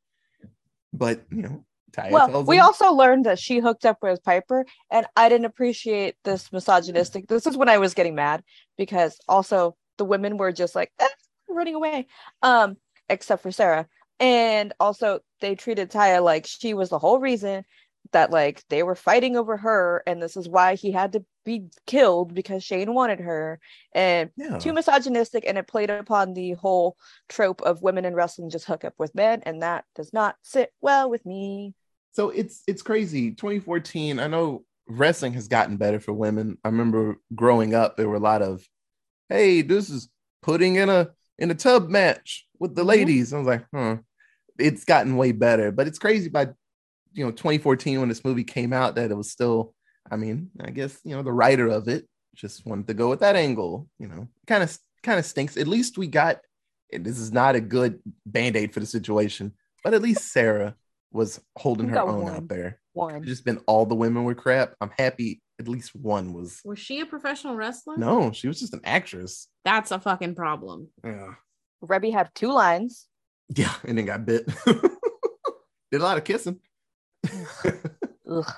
But you know, Taya well, we him, also learned that she hooked up with Piper, and I didn't appreciate this misogynistic. This is when I was getting mad because also the women were just like "Eh, running away, um, except for Sarah, and also they treated Taya like she was the whole reason that like they were fighting over her, and this is why he had to be killed because Shane wanted her, and yeah. too misogynistic and it played upon the whole trope of women in wrestling just hook up with men and that does not sit well with me so it's it's crazy. 2014 i know wrestling has gotten better for women. I remember growing up there were a lot of hey this is putting in a in a tub match with the Mhm. ladies. I was like huh it's gotten way better. But it's crazy by you know 2014 when this movie came out that it was still i mean i guess you know the writer of it just wanted to go with that angle you know. Kind of kind of stinks. At least we got this is not a good band-aid for the situation but at least sarah was holding her own one. out there one just been all the women were crap i'm happy at least one was Was she a professional wrestler? no she was just an actress That's a fucking problem. yeah Reby had two lines yeah and then got bit did a lot of kissing Ugh.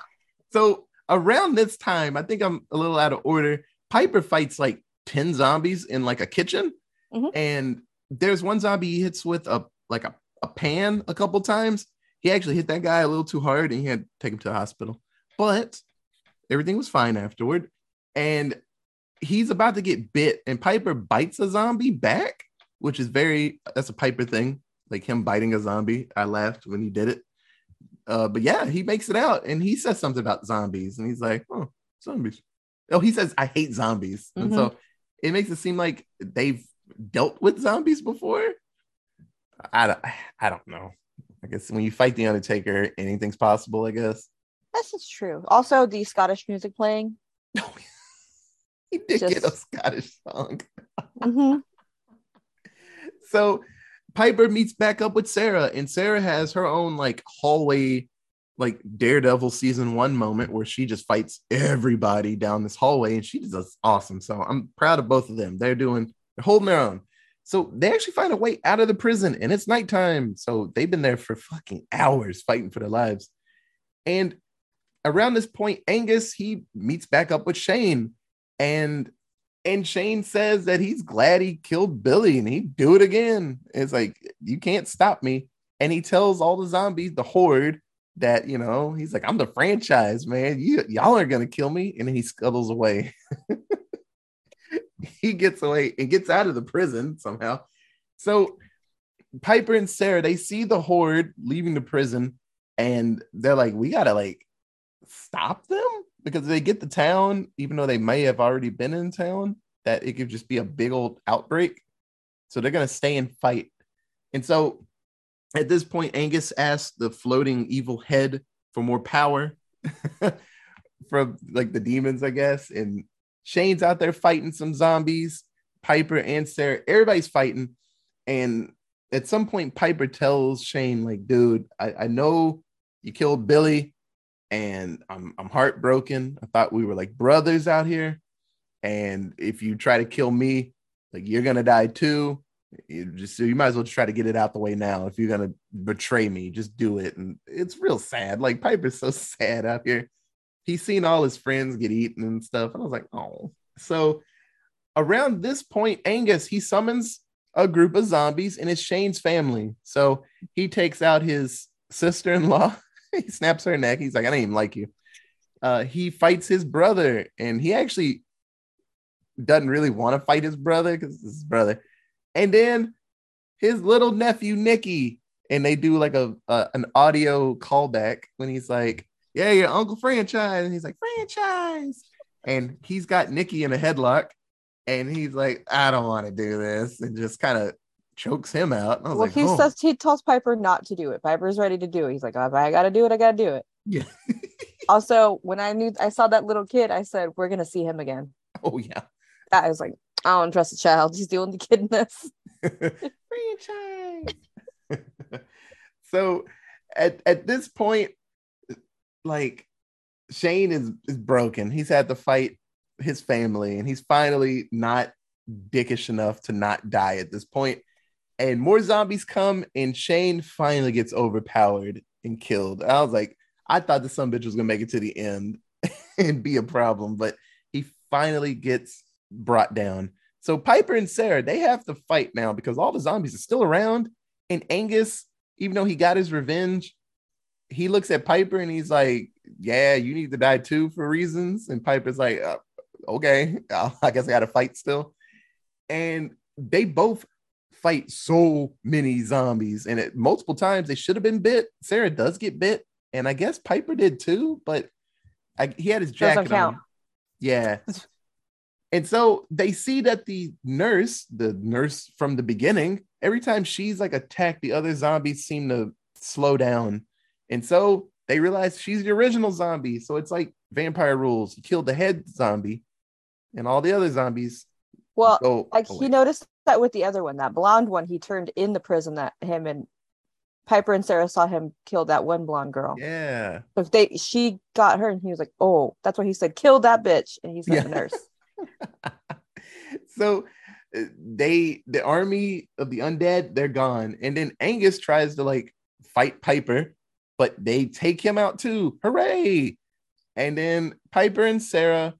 So around this time, I think I'm a little out of order. Piper fights like 10 zombies in like a kitchen. Mhm. And there's one zombie he hits with a like a, a pan a couple times. He actually hit that guy a little too hard and he had to take him to the hospital. But everything was fine afterward. And he's about to get bit, and Piper bites a zombie back, which is very that's a Piper thing, like him biting a zombie. I laughed when he did it. Uh, but yeah, he makes it out and he says something about zombies, and he's like, Oh, zombies. Oh, he says, I hate zombies. And so it makes it seem like they've dealt with zombies before. I don't, I don't know. I guess when you fight the Undertaker, anything's possible, I guess. this is true also the scottish music playing he did get a Scottish song. Mhm. so Piper meets back up with Sarah, and Sarah has her own like hallway, like Daredevil season one moment where she just fights everybody down this hallway, and she does awesome. So I'm proud of both of them. They're doing, they're holding their own. So they actually find a way out of the prison, and it's nighttime. So they've been there for fucking hours fighting for their lives. And around this point, Angus he meets back up with Shane, and and Shane says that he's glad he killed Billy and he'd do it again. It's like, you can't stop me. And he tells all the zombies, the horde, that, you know, he's like, I'm the franchise, man. You, y'all aren't going to kill me. And he scuttles away. he gets away and gets out of the prison somehow. So Piper and Sarah, they see the horde leaving the prison and they're like, we got to like stop them because they get to town, even though they may have already been in town, that it could just be a big old outbreak. So they're gonna stay and fight. And so at this point, Angus asks the floating evil head for more power from like the demons, I guess. And Shane's out there fighting some zombies. Piper and Sarah, everybody's fighting. And at some point, Piper tells Shane, like, dude, I, I know you killed Billy, and I'm I'm heartbroken. I thought we were like brothers out here. And if you try to kill me, like you're gonna die too. You just so you might as well try to get it out the way now. If you're gonna betray me, just do it. And it's real sad. Like Piper's so sad out here. He's seen all his friends get eaten and stuff. And I was like, oh. So around this point, Angus he summons a group of zombies and it's Shane's family. So he takes out his sister-in-law. he snaps her neck. He's like, I don't even like you. Uh, he fights his brother, and he actually doesn't really want to fight his brother because his brother. And then his little nephew Nicky, and they do like a, a an audio callback when he's like, "Yeah, your uncle franchise," and he's like, "Franchise," and he's got Nicky in a headlock, and he's like, "I don't want to do this," and just kind of chokes him out. I was Well, like, he "Oh." says he tells Piper not to do it. Piper's ready to do it. He's like, "Oh, I gotta do it, I gotta do it. yeah, Also, when I knew I saw that little kid, I said, We're gonna see him again. oh yeah, I was like, I don't trust a child. He's doing the only kid in this. franchise. so at at this point, like Shane is is broken. He's had to fight his family, and he's finally not dickish enough to not die at this point. And more zombies come, and Shane finally gets overpowered and killed. I was like, I thought the son bitch was gonna make it to the end and be a problem, but he finally gets brought down. So Piper and Sarah, they have to fight now because all the zombies are still around. And Angus, even though he got his revenge, he looks at Piper and he's like, "Yeah, you need to die too for reasons." And Piper's like, uh, "Okay, I guess I got to fight still." And they both fight so many zombies, and it multiple times they should have been bit. Sarah does get bit, and I guess Piper did too, but I, he had his jacket on. Yeah. And so they see that the nurse, the nurse from the beginning, every time she's like attacked, the other zombies seem to slow down. And so they realize she's the original zombie. So it's like vampire rules. You kill the head zombie, and all the other zombies Well, go. like away. he noticed that with the other one, that blonde one, he turned in the prison that him and Piper and Sarah saw him kill that one blonde girl. yeah. So if they she got her and he was like, Oh, that's why he said, kill that bitch. And he's like Yeah. the nurse. so uh, they the army of the undead they're gone and then angus tries to like fight piper but they take him out too hooray and then piper and sarah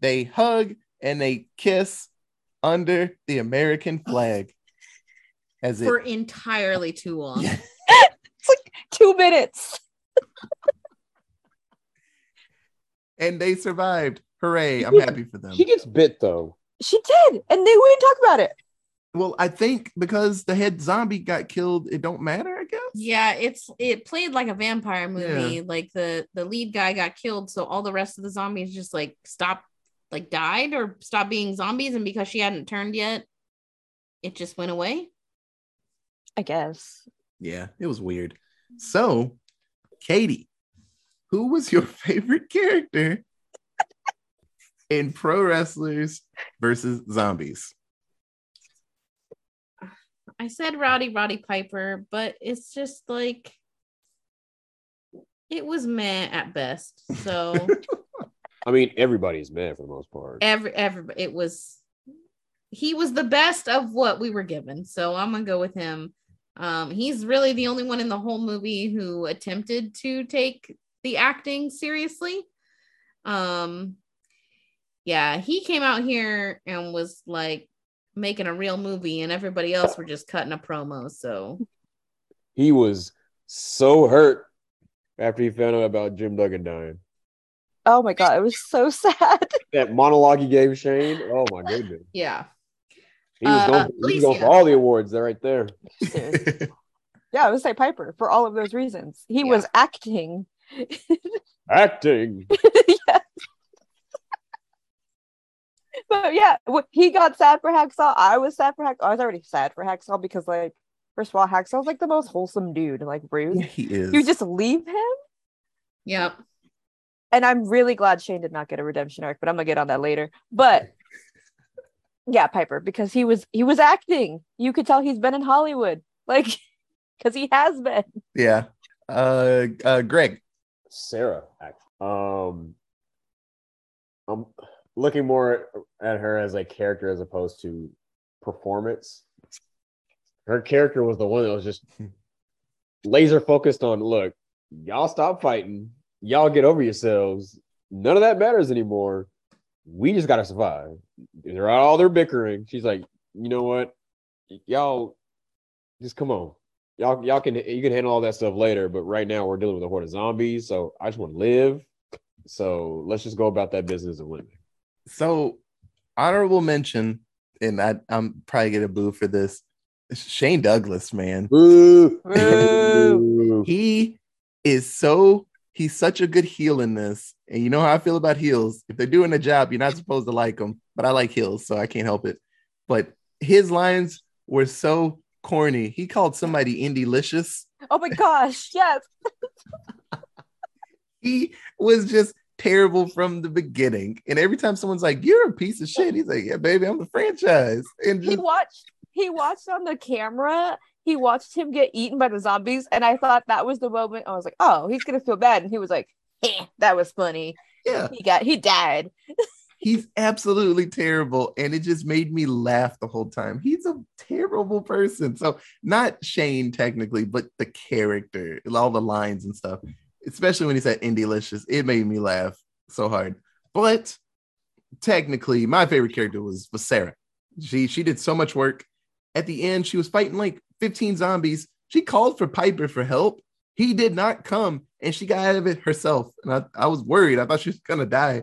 they hug and they kiss under the american flag as it for entirely too long. Yeah. It's like two minutes. and they survived hooray i'm happy for them She gets bit though. She did. And they wouldn't talk about it. Well i think because the head zombie got killed it don't matter i guess Yeah, it's it played like a vampire movie. Like the the lead guy got killed, so all the rest of the zombies just like stopped, like died or stopped being zombies, and because she hadn't turned yet, it just went away. I guess. Yeah, it was weird. So, Katie, who was your favorite character in Pro Wrestlers versus Zombies? I said Rowdy Roddy Piper, but it's just like it was meh at best. So I mean, everybody's mad for the most part. every every it was he was the best of what we were given. So I'm gonna go with him. Um, he's really the only one in the whole movie who attempted to take the acting seriously. Um, yeah, he came out here and was like making a real movie, and everybody else were just cutting a promo. So He was so hurt after he found out about Jim Duggan dying. Oh my god, it was so sad. That monologue he gave Shane. Oh my goodness. yeah, He was Uh, going, he was going for all the awards there right there. Yeah, I would say Piper for all of those reasons. He was acting. Acting. yeah. But yeah, he got sad for Hacksaw. I was sad for Hacksaw. I was already sad for Hacksaw because, like, first of all, Hacksaw's like the most wholesome dude. Like, rude. Yeah, he is. You just leave him. Yep. And I'm really glad Shane did not get a redemption arc, but I'm gonna get on that later. But yeah, Piper, because he was he was acting. You could tell he's been in Hollywood, like, because he has been. yeah. Uh, uh, Greg. Sarah, actually. Um, I'm looking more at her as a character as opposed to performance. Her character was the one that was just laser focused on look, y'all stop fighting, y'all get over yourselves. None of that matters anymore. We just gotta survive. They're all they're bickering. She's like, you know what? Y'all just come on. Y'all, y'all can you can handle all that stuff later, but right now we're dealing with a horde of zombies. So I just want to live. So let's just go about that business of living. So, honorable mention, and I, I'm probably gonna boo for this. Shane Douglas, man, Boo! Boo. he is so he's such a good heel in this. And you know how I feel about heels. If they're doing a job, you're not supposed to like them. But I like heels, so I can't help it. But his lines were so corny. He called somebody Indie-licious. Oh my gosh, yes. He was just terrible from the beginning. And every time someone's like, "You're a piece of shit," he's like, "Yeah, baby, I'm the franchise." And He watched he watched on the camera, he watched him get eaten by the zombies, and I thought that was the moment I was like, oh, he's gonna feel bad. And he was like, eh, that was funny. yeah, He got he died. he's absolutely terrible and it just made me laugh the whole time he's a terrible person so not shane technically but the character all the lines and stuff especially when he said indie-licious it made me laugh so hard but technically my favorite character was was sarah she she did so much work at the end she was fighting like 15 zombies she called for piper for help he did not come and she got out of it herself and i, I was worried i thought she was gonna die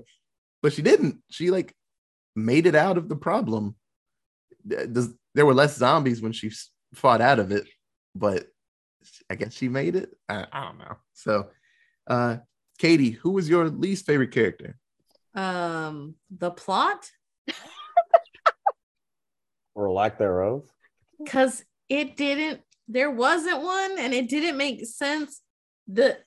but she didn't. She like made it out of the problem. There were less zombies when she fought out of it, but I guess she made it. I, I don't know. So, uh, Katie, who was your least favorite character? Um, the plot? Or lack thereof. because it didn't there wasn't one and it didn't make sense. The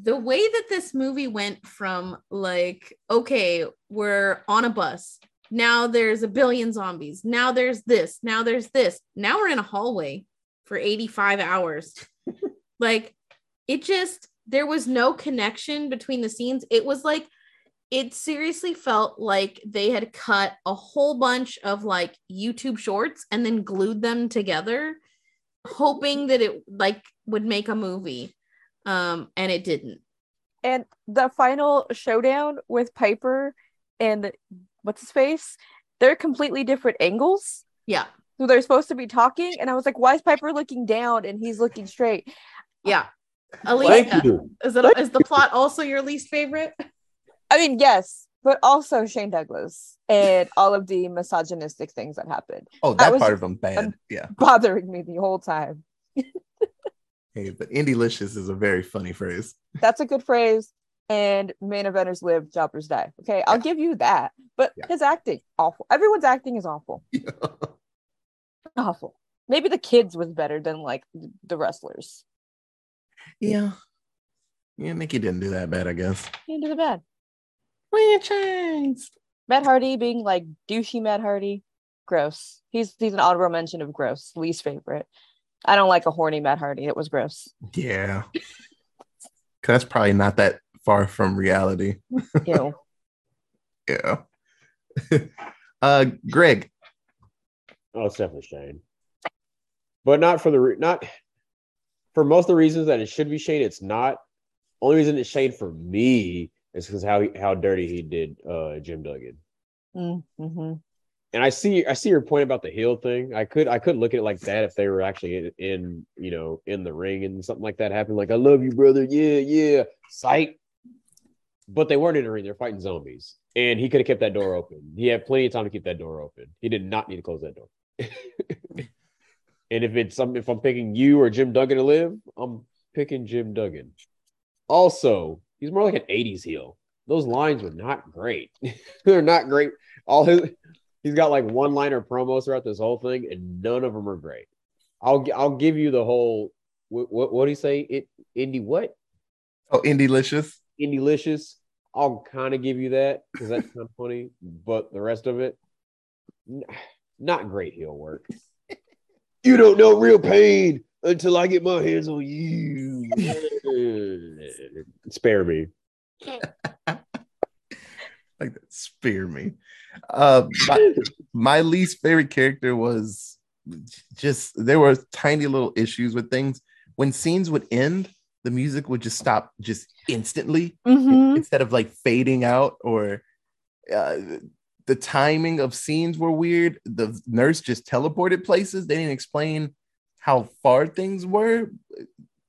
the way that this movie went from like okay we're on a bus. Now there's a billion zombies. Now there's this. Now there's this. Now we're in a hallway for 85 hours. Like it just there was no connection between the scenes it was like it seriously felt like they had cut a whole bunch of like YouTube shorts and then glued them together, hoping that it like would make a movie. Um, and it didn't. And the final showdown with Piper and what's his face, they're completely different angles. Yeah. So they're supposed to be talking, and I was like, why is Piper looking down and he's looking straight? Yeah. Thank Alicia, you. is it is the plot also your least favorite? I mean, yes, but also Shane Douglas and all of the misogynistic things that happened Oh, That that part of them bad. Um, yeah. bothering me the whole time. Hey, but Indie-licious is a very funny phrase. That's a good phrase. And main eventers live, jobbers die. Okay, I'll give you that. But Yeah. his acting, awful. Everyone's acting is awful. Awful. Maybe the kids was better than like the wrestlers. Yeah. Yeah, Nikki didn't do that bad, I guess. Into the bad. Franchise. Matt Hardy being like douchey Matt Hardy, gross. He's he's an honorable mention of gross, least favorite. I don't like a horny Matt Hardy. It was gross. Yeah. that's probably not that far from reality. Ew. Yeah. uh Greg. Oh, it's definitely Shane. But not for the re- not for most of the reasons that it should be Shane. It's not. Only reason it's Shane for me is because how he, how dirty he did uh Jim Duggan. mm-hmm. And I see I see your point about the heel thing. I could I could look at it like that if they were actually in, in you know in the ring and something like that happened. Like I love you, brother. Yeah, yeah. Sight. But they weren't in the ring. They're fighting zombies, and he could have kept that door open. He had plenty of time to keep that door open. He did not need to close that door. and if it's some, if I'm picking you or Jim Duggan to live, I'm picking Jim Duggan. Also, he's more like an '80s heel. those lines were not great. They're not great. All his he's got like one liner promos throughout this whole thing, and none of them are great. I'll I'll give you the whole what what what do you say? It indie what? Oh, Indie-licious. Indielicious. I'll kind of give you that because that's kind of funny, but the rest of it, not great heel work. You don't know real pain until I get my hands on you. Spare me. like that spear me uh my, my least favorite character was just there were tiny little issues with things when scenes would end the music would just stop just instantly Mhm. instead of like fading out or uh, the timing of scenes were weird. The nurse just teleported places. They didn't explain how far things were.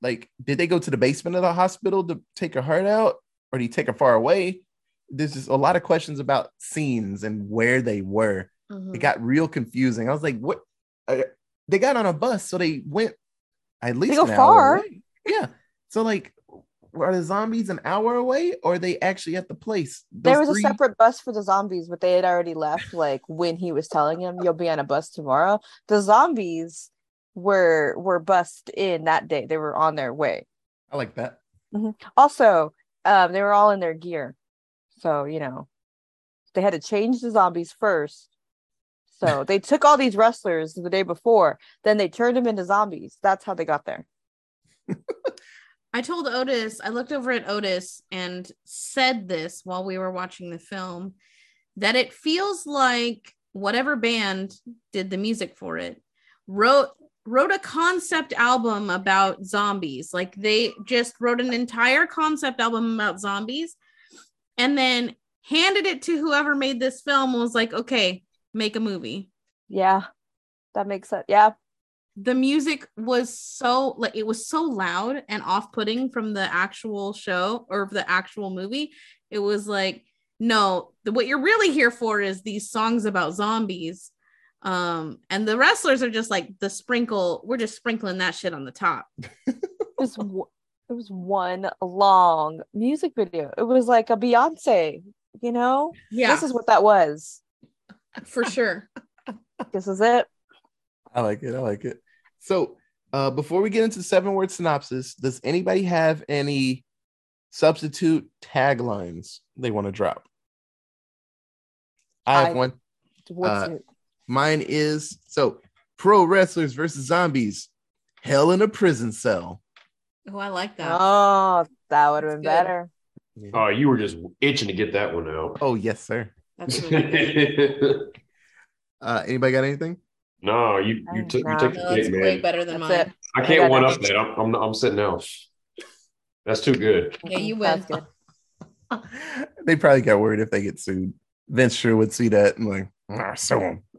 Like did they go to the basement of the hospital to take her heart out or did he take her far away? There's just a lot of questions about scenes and where they were. Mhm. it got real confusing. I was like what? Uh, they got on a bus so they went at least go an hour far. away. yeah. So like are the zombies an hour away or are they actually at the place There was three- a separate bus for the zombies, but they had already left. Like when he was telling him, "You'll be on a bus tomorrow." The zombies were were bussed in that day. They were on their way. i like that Also, um, they were all in their gear, so you know they had to change the zombies first. So they took all these wrestlers the day before, then they turned them into zombies. That's how they got there. I told Otis, I looked over at Otis and said this while we were watching the film that it feels like whatever band did the music for it wrote wrote a concept album about zombies. Like they just wrote an entire concept album about zombies and then handed it to whoever made this film was like, "Okay, make a movie." Yeah, that makes sense. Yeah, the music was so like it was so loud and off-putting from the actual show or the actual movie it was like no the, what you're really here for is these songs about zombies um and the wrestlers are just like the sprinkle we're just sprinkling that shit on the top it was it was one long music video. It was like a Beyonce. You know, yeah this is what that was. for sure This is it. I like it. I like it. So, uh, before we get into seven word synopsis, does anybody have any substitute taglines they want to drop? I have I- one. What's Uh, it? Mine is so pro wrestlers versus zombies, hell in a prison cell. oh i like that Oh, that would have been good. better. Oh, you were just itching to get that one out. Oh, yes, sir. that's really. Uh, anybody got anything? No, you you took you Nah. took no, the it's cake, way man. better than That's mine it. I I can't got one up nothing. that. I'm, I'm I'm sitting out. That's too good. yeah you That's win they probably got worried if they get sued. Vince sure would see that and like, ah, sue him.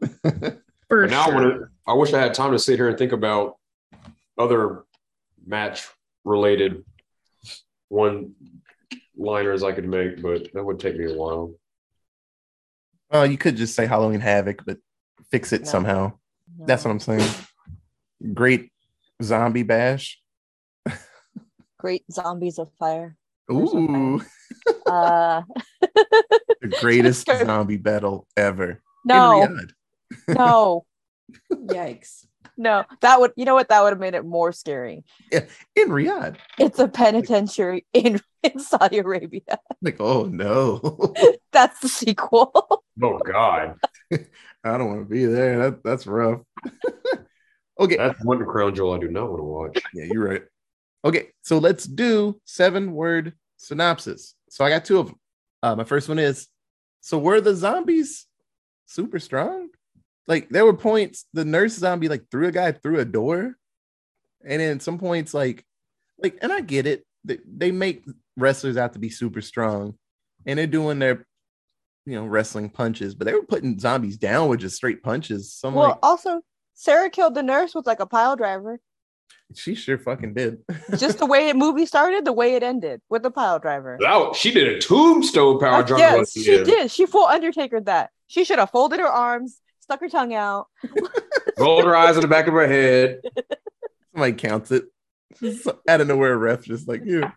for But now I sure. want to. I wish I had time to sit here and think about other match related one liners I could make, but that would take me a while. Oh, you could just say Halloween Havoc, but fix it No. somehow. That's what I'm saying. Great zombie bash. Great zombies of fire. There's a Ooh, Uh, the greatest zombie battle ever. No, no, yikes no. That would, you know what? That would have made it more scary. In Riyadh. It's a penitentiary in, in Saudi Arabia. Like, oh no. That's the sequel. Oh God, I don't want to be there. That, that's rough. okay. that's one crown jewel I do not want to watch. Yeah, you're right. Okay, so let's do seven word synopsis. So I got two of them. Uh, my first one is so were the zombies super strong? Like there were points the nurse zombie like threw a guy through a door, and then some points like like and I get it. They, they make wrestlers out to be super strong, and they're doing their you know wrestling punches, but they were putting zombies down with just straight punches. So I'm well, like, also, Sarah killed the nurse with like a pile driver. she sure fucking did. Just the way the movie started, the way it ended with the pile driver. Wow, she did a tombstone power Uh, drive. yes, she did. She full Undertaker that. She should have folded her arms, stuck her tongue out. Rolled her eyes in the back of her head. Somebody counts it. Just out of nowhere, ref just like you.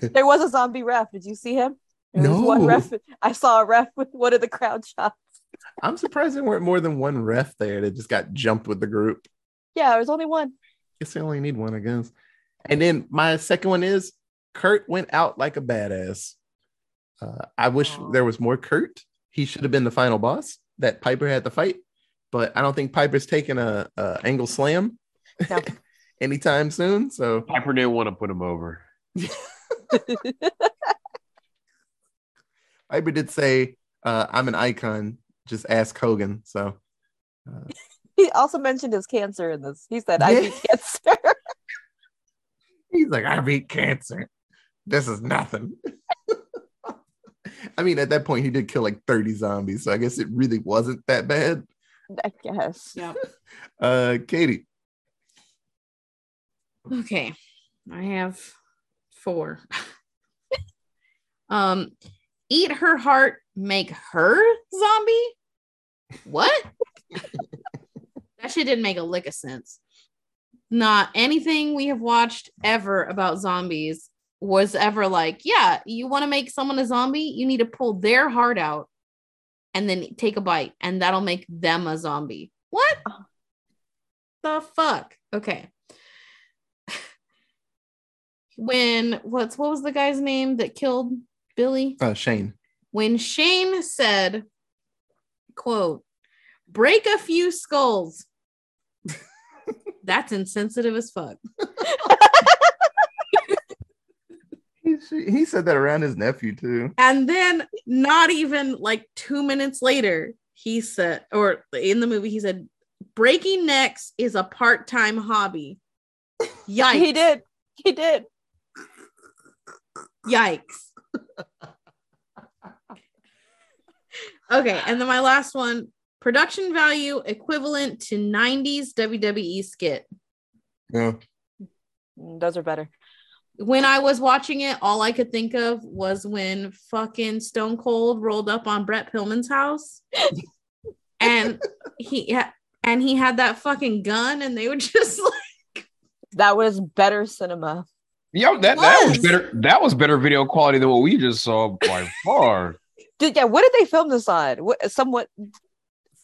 There was a zombie ref. Did you see him? There was one No. ref. I saw a ref with one of the crowd shots. I'm surprised there weren't more than one ref there that just got jumped with the group. Yeah, there was only one. Guess they only need one, I guess. And then my second one is Kurt went out like a badass. Uh, I wish Aw. there was more Kurt. He should have been the final boss that Piper had to fight, but I don't think Piper's taking a, a angle slam No. anytime soon. So Piper didn't want to put him over. Piper did say, uh, "I'm an icon." Just ask Hogan. So uh, He also mentioned his cancer in this. He said, "I Yeah. beat cancer." He's like, I beat cancer. This is nothing. I mean, at that point, he did kill like 30 zombies, so I guess it really wasn't that bad. I guess. Yep. Uh, Katie, Okay. I have four. um, eat her heart, make her zombie. What? that shit didn't make a lick of sense. Not anything we have watched ever about zombies was ever like, yeah, you want to make someone a zombie, you need to pull their heart out and then take a bite, and that'll make them a zombie. What the fuck? Okay. When what's what was the guy's name that killed Billy? uh, Shane. when Shane said, quote, break a few skulls. That's insensitive as fuck. He, he said that around his nephew too. And then not even like two minutes later, he said, or in the movie, he said, breaking necks is a part-time hobby. Yikes. He did. He did. Yikes. okay, and then my last one production value equivalent to 90s WWE skit. Yeah. Mm, Those are better. When I was watching it, all I could think of was when fucking Stone Cold rolled up on Brett Pillman's house and he ha- and he had that fucking gun and they were just like That was better cinema. Yo, that that was Was. better. That was better video quality than what we just saw by far. Did yeah? What did they film this on? What somewhat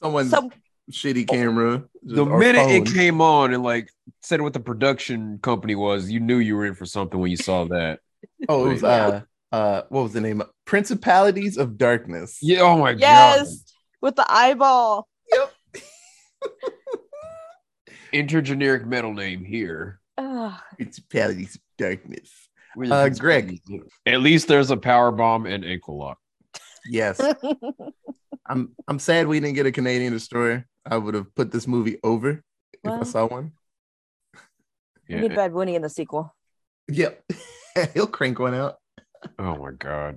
Someone's some shitty camera. Just- the or minute it came on and like said what the production company was, you knew you were in for something when you saw that. Oh, it was uh, uh, what was the name? Principalities of Darkness. Yeah. Oh my god, yes with the eyeball. Yep. Intergeneric metal name here. Ugh. Principalities of Darkness. Uh, Greg. At least there's a power bomb and ankle lock. Yes. I'm I'm sad we didn't get a Canadian destroyer. I would have put this movie over if I saw one. We need Bad Bunny in the sequel. Yep. He'll crank one out. Oh my god.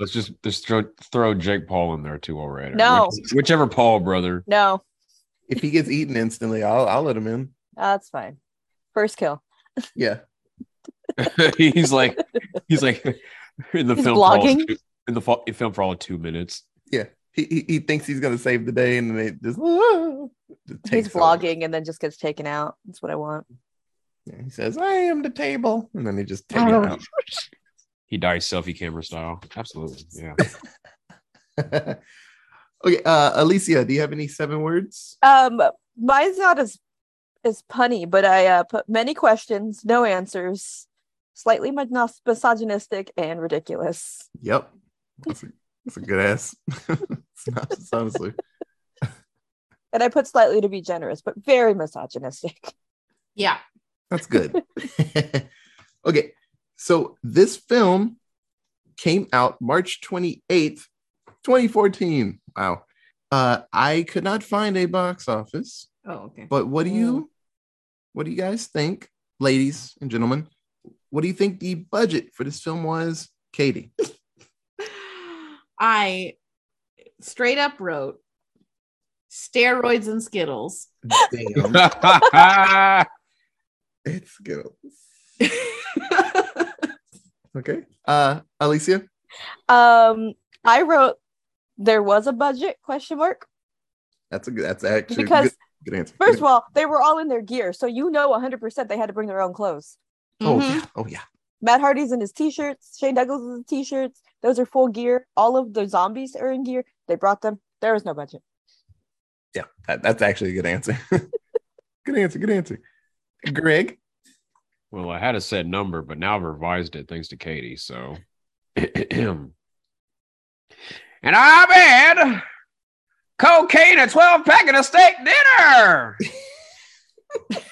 Let's just just throw, throw Jake Paul in there too already. No. Which- whichever Paul brother. No, If he gets eaten instantly, I'll I'll let him in. Ah, that's fine. First kill. Yeah. he's like he's like in the He's film for all vlogging? two- in the fo- film for all two minutes. Yeah. He, he, he thinks he's gonna save the day and then it just, just He's takes over. vlogging and then just gets taken out. That's what I want. Yeah, he says, I am the table. And then he just takes it out. He dies selfie camera style. Absolutely. Yeah. okay, uh Alicia, do you have any seven words? Um, mine's not as as punny, but I uh, put many questions, no answers, slightly mis- misogynistic and ridiculous. Yep. That's a, that's a good ass. synopsis, honestly. And I put slightly to be generous, but very misogynistic. yeah. That's good. okay. So this film came out March 28th, 2014. Wow. Uh I could not find a box office, Oh, okay. but what do you what do you guys think, ladies and gentlemen? What do you think the budget for this film was, Katie? I straight up wrote steroids and Skittles. Damn. it's good. Okay. Uh Alicia? Um, I wrote there was a budget question mark That's a good that's actually a because good, good answer. first Good of all they were all in their gear, so you know 100% they had to bring their own clothes. Oh Mhm. yeah. Oh yeah. Matt Hardy's in his t-shirts. Shane Douglas is in t-shirts. Those are full gear. All of the zombies are in gear. They brought them. There was no budget. Yeah, that, that's actually a good answer. good answer. Good answer. Greg. Well, I had a set number, but now I've revised it thanks to Katie. So, and I bet cocaine, a 12 pack, and a steak dinner.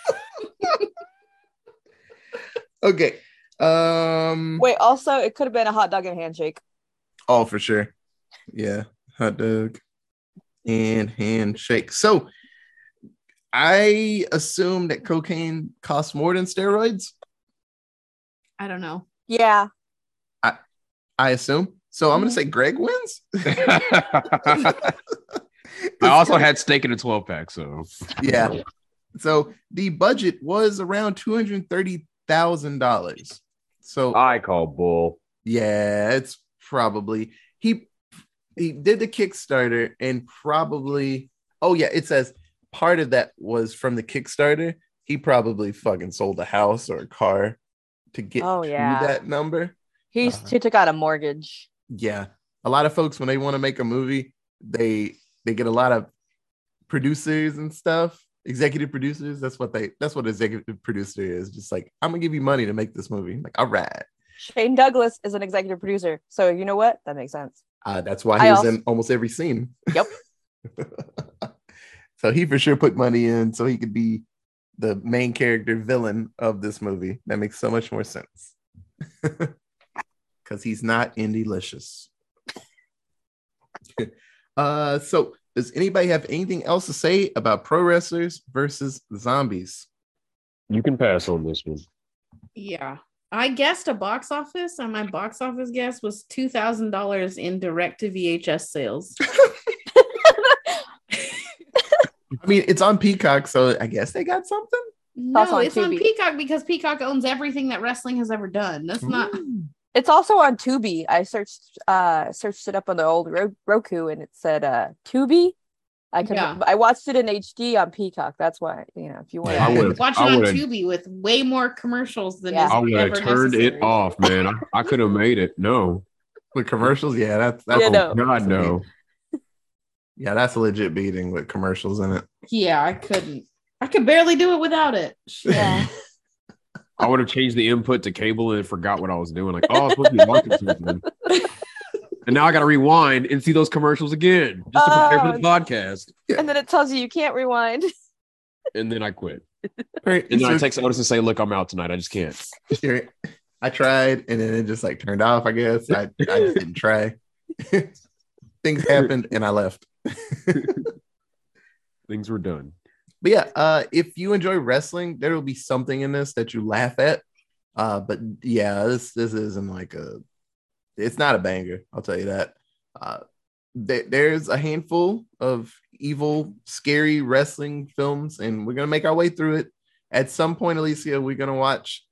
Okay. Um. Wait, also it could have been a hot dog and a handshake. Oh, for sure. Yeah, hot dog and handshake. So, I assume that cocaine costs more than steroids. I don't know. Yeah. I I assume. So I'm gonna say Greg wins. I also had steak in a 12 pack. So, yeah. So the budget was around two hundred thirty thousand dollars. So I call bull. yeah, it's probably he he did the Kickstarter and probably oh yeah, it says part of that was from the Kickstarter. He probably fucking sold a house or a car to get Oh, to yeah. that number. He Uh-huh. he took out a mortgage. Yeah. A lot of folks when they want to make a movie, they they get a lot of producers and stuff, executive producers. That's what they that's what executive producer is. Just like, I'm gonna give you money to make this movie. Like, all right. Shane Douglas is an executive producer. So you know what? That makes sense. Uh, that's why he I was also- in almost every scene. Yep. so he for sure put money in so he could be the main character villain of this movie. That makes so much more sense. Because he's not Indie-licious. uh, so does anybody have anything else to say about pro wrestlers versus zombies? You can pass on this one. Yeah. I guessed a box office, and my box office guess was two thousand dollars in direct to VHS sales. I mean, it's on Peacock, so I guess they got something. No, on it's on Peacock because Peacock owns everything that wrestling has ever done. That's not. It's also on Tubi. I searched uh searched it up on the old Ro- Roku and it said uh Tubi. I could Yeah. I watched it in HD on Peacock. That's why, you know, if you want I to would've- Watch it on Tubi with way more commercials than Yeah. I would have ever turned it off, man. I, I could have made it. No. With commercials, yeah, that's that's Yeah, no. God, no. yeah, that's a legit beating with commercials in it. Yeah, I couldn't. I could barely do it without it. Yeah. I would have changed the input to cable and forgot what I was doing. Like, oh, I was supposed to be watching something. And now I got to rewind and see those commercials again just to prepare for the Oh. podcast. And then it tells you you can't rewind. And then I quit. Right. And then I So- text Otis and say, look, I'm out tonight. I just can't. Sure. I tried and then it just like turned off, I guess. I, I just didn't try. Things happened and I left. Things were done. But yeah, uh, if you enjoy wrestling, there will be something in this that you laugh at. Uh, but yeah, this this isn't like a it's not a banger, I'll tell you that. Uh there, there's a handful of evil, scary wrestling films, and we're gonna make our way through it. At some point, Alicia, we're gonna watch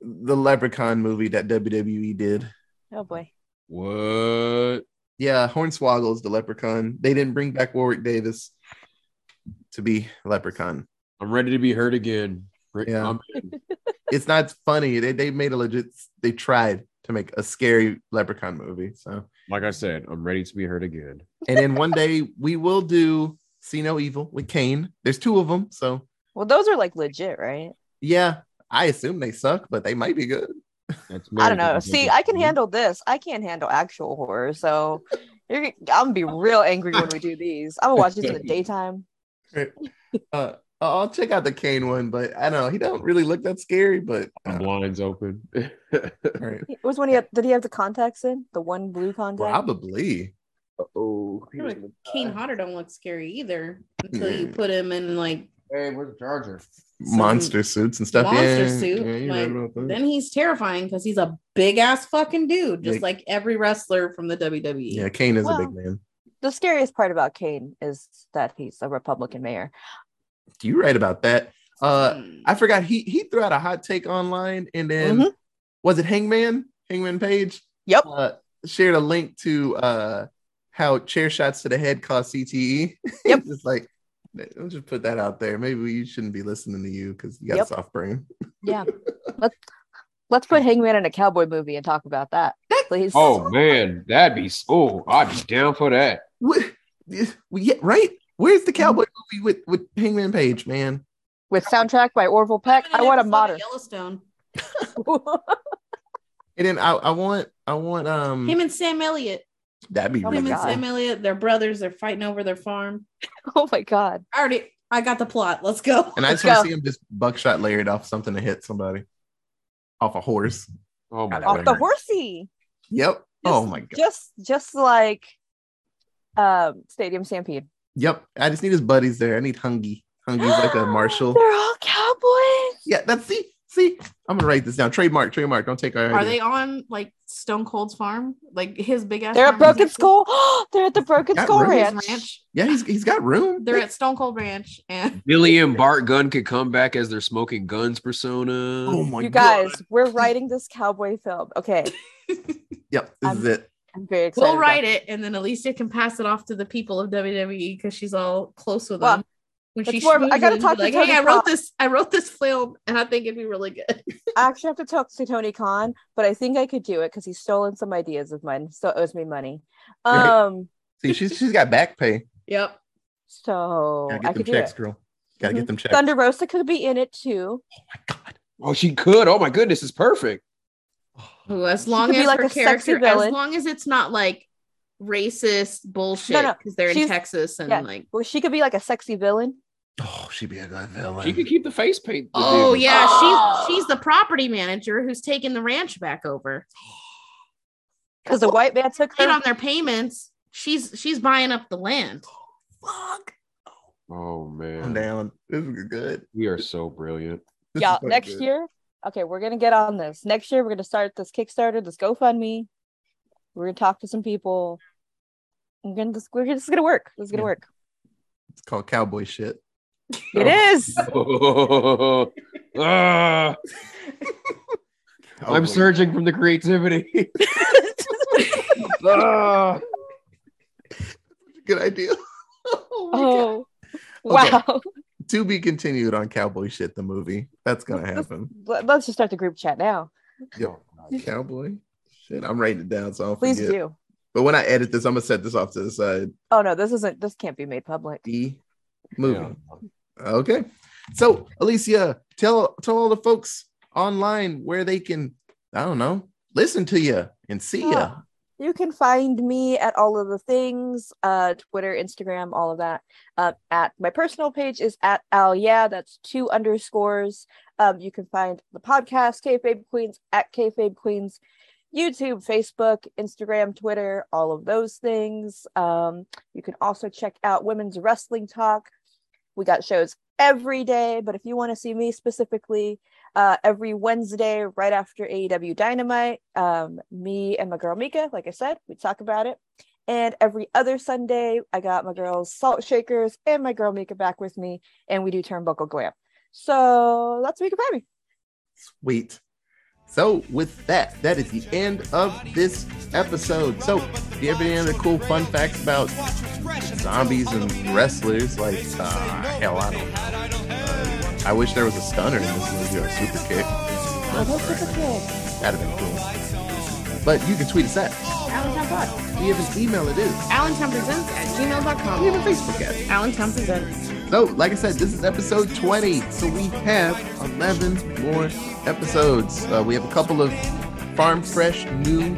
the Leprechaun movie that WWE did. Oh boy. What? Yeah, Hornswoggle's the Leprechaun. They didn't bring back Warwick Davis to be Leprechaun. I'm ready to be hurt again. Yeah. It's not funny. They they made a legit. They tried to make a scary Leprechaun movie. So, like I said, I'm ready to be hurt again. and then one day we will do See No Evil with Kane. There's two of them. So, Well, those are like legit, right? yeah, I assume they suck, but they might be good. That's I don't know. See, I can handle this. I can't handle actual horror. So you're, I'm gonna be real angry when we do these. I'm gonna watch these in the daytime. Uh, I'll check out the Kane one, but I don't know. He don't really look that scary, but My uh, blinds open. right. It was when he had, did he have the contacts in the one blue contact? probably. oh, I feel like Kane Hodder don't look scary either until you put him in like Hey, where's the charger? monster suits and stuff. monster yeah, suit. yeah, like, right about that. then he's terrifying because he's a big ass fucking dude, just Like- like every wrestler from the. WWE. yeah, Kane is a big man. The scariest part about Kane is that he's a Republican mayor. You're right about that. Uh, Hmm. I forgot he he threw out a hot take online, and then Mhm. was it Hangman Hangman Page? Yep. Uh, shared a link to uh how chair shots to the head cause CTE. Yep. just like I'll just put that out there. Maybe you shouldn't be listening to you because you got Yep. a soft brain. Yeah. let's Let's put Hangman in a cowboy movie and talk about that, please. Oh man, that'd be oh, I'd be down for that. What? Yeah, right. Where's the cowboy movie with with Hangman Page, man? With soundtrack by Orville Peck. I want a modern. Yellowstone. And then I, I want I want um Him and Sam Elliott. that'd be Oh my Him really and God. Sam Elliott, they're brothers. They're fighting over their farm. oh my god. I already, I got the plot. Let's go. And I just Let's want to see him just buckshot layered off something to hit somebody off a horse. Oh my God, Off the hurt. horsey. Yep. oh my god. Just just like um Stadium Stampede. Yep. I just need his buddies there. I need Hungy. Hungy's like a marshal. They're all cowboys. Yeah, that's see. See, I'm gonna write this down. Trademark, trademark. Don't take our Are idea. they on like Stone Cold's farm? Like his big ass. They're at farm in Broken Texas? Skull. They're at the Broken Got Skull Ranch. ranch. Yeah, he's he's got room. They're at Stone Cold Ranch, and Billy and Bart Gunn could come back as their smoking guns persona. oh my god. You god. guys, we're writing this cowboy film. Okay. Yep, this I'm- is it. I'm very excited. we'll write it, and then Alicia can pass it off to the people of WWE because she's all close with Well, them. When it's she more I gotta talk to like, Tony hey, I wrote this. I wrote this film, and I think it'd be really good. I actually have to talk to Tony Khan, but I think I could do it because he's stolen some ideas of mine. Still owes me money. Right. Um, See, she's she's got back pay. Yep. so Gotta I get them could do checks, it. girl. Gotta get them checks. Thunder Rosa could be in it too. Oh my god. Oh, she could. Oh my goodness, it's perfect. Ooh, as long as like her character, as long as it's not like racist bullshit, no, because they're in Texas and yeah. like. Well, she could be like a sexy villain. Oh, she'd be a good villain. She could keep the face paint. Oh dude. yeah, Oh. she's she's the property manager who's taking the ranch back over. Because the white man took Paid her. on their payments. She's she's buying up the land. Fuck. Oh I'm man, down. This is good. we are so brilliant. This Yeah, so next good. year. Okay, we're gonna get on this. Next year, we're gonna start this Kickstarter, this GoFundMe. We're gonna talk to some people. I'm gonna this, we're, this is gonna work. This is gonna Yeah. work. It's called cowboy shit. It is. Ah, I'm Cowboy. surging from the creativity. Ah. Good idea. oh, my God. oh, Okay. To be continued on cowboy shit. The movie. That's gonna happen. Let- Let's just start the group chat now. Yo, cowboy shit. I'm writing it down so I'll Please forget. do. But when I edit this, I'm gonna set this off to the side. Oh no, this isn't. This can't be made public. The movie. Yeah. Okay. So Alicia, tell tell all the folks online where they can, I don't know, listen to you and see you. Yeah. You can find me at all of the things, uh, Twitter, Instagram, all of that. Uh, at my personal page is at Al Yeah, that's two underscores. Um, you can find the podcast Kayfabe Queens at Kayfabe Queens, YouTube, Facebook, Instagram, Twitter, all of those things. Um, you can also check out Women's Wrestling Talk. We got shows every day, but if you want to see me specifically, uh, every Wednesday right after AEW Dynamite. Um, me and my girl Mika, like I said, we talk about it. And every other Sunday, I got my girls Salt Shakers and my girl Mika back with me, and we do Turnbuckle Glam. So that's Mika Baby. Sweet. So with that, that is the end of this episode. So if you have any other cool fun facts about zombies and wrestlers, like uh, hell, I don't know. I wish there was a stunner in this movie or a super kick. That'd have been cool. But you can tweet us at. Allentown Pod. We have an email. It is. Allentown Presents at gmail.com. We have a Facebook at. Allentown Presents. So, like I said, this is episode 20. So we have 11 more episodes. Uh, we have a couple of farm fresh new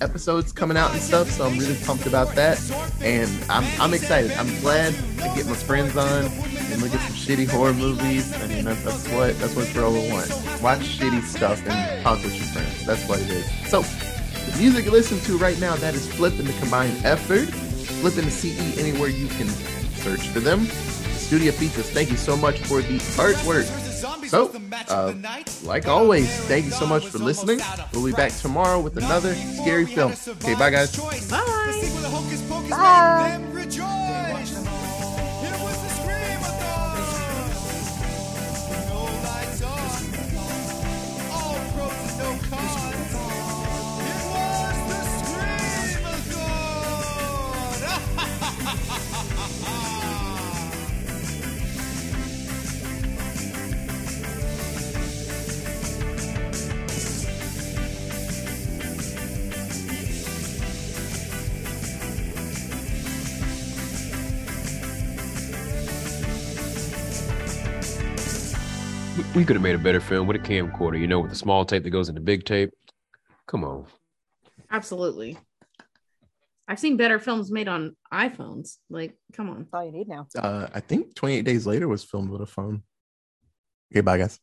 episodes coming out and stuff. So I'm really pumped about that. And I'm, I'm excited. I'm glad to get my friends on and look at some shitty horror movies. I mean, that's, that's what that's what girl will want. Watch shitty stuff and talk with your friends. That's what it is. So the music you listen to right now, that is Flipping the Combined Effort. Flipping the CE anywhere you can search for them. Studio Features, thank you so much for the artwork. So, uh, like always, thank you so much for listening. We'll be back tomorrow with another scary film. Okay, bye guys. Bye. Bye. We could have made a better film with a camcorder, you know, with the small tape that goes into big tape. Come on. Absolutely. I've seen better films made on iPhones. Like, come on. That's all you need now. Uh, I think 28 Days Later was filmed with a phone. Okay, bye, guys.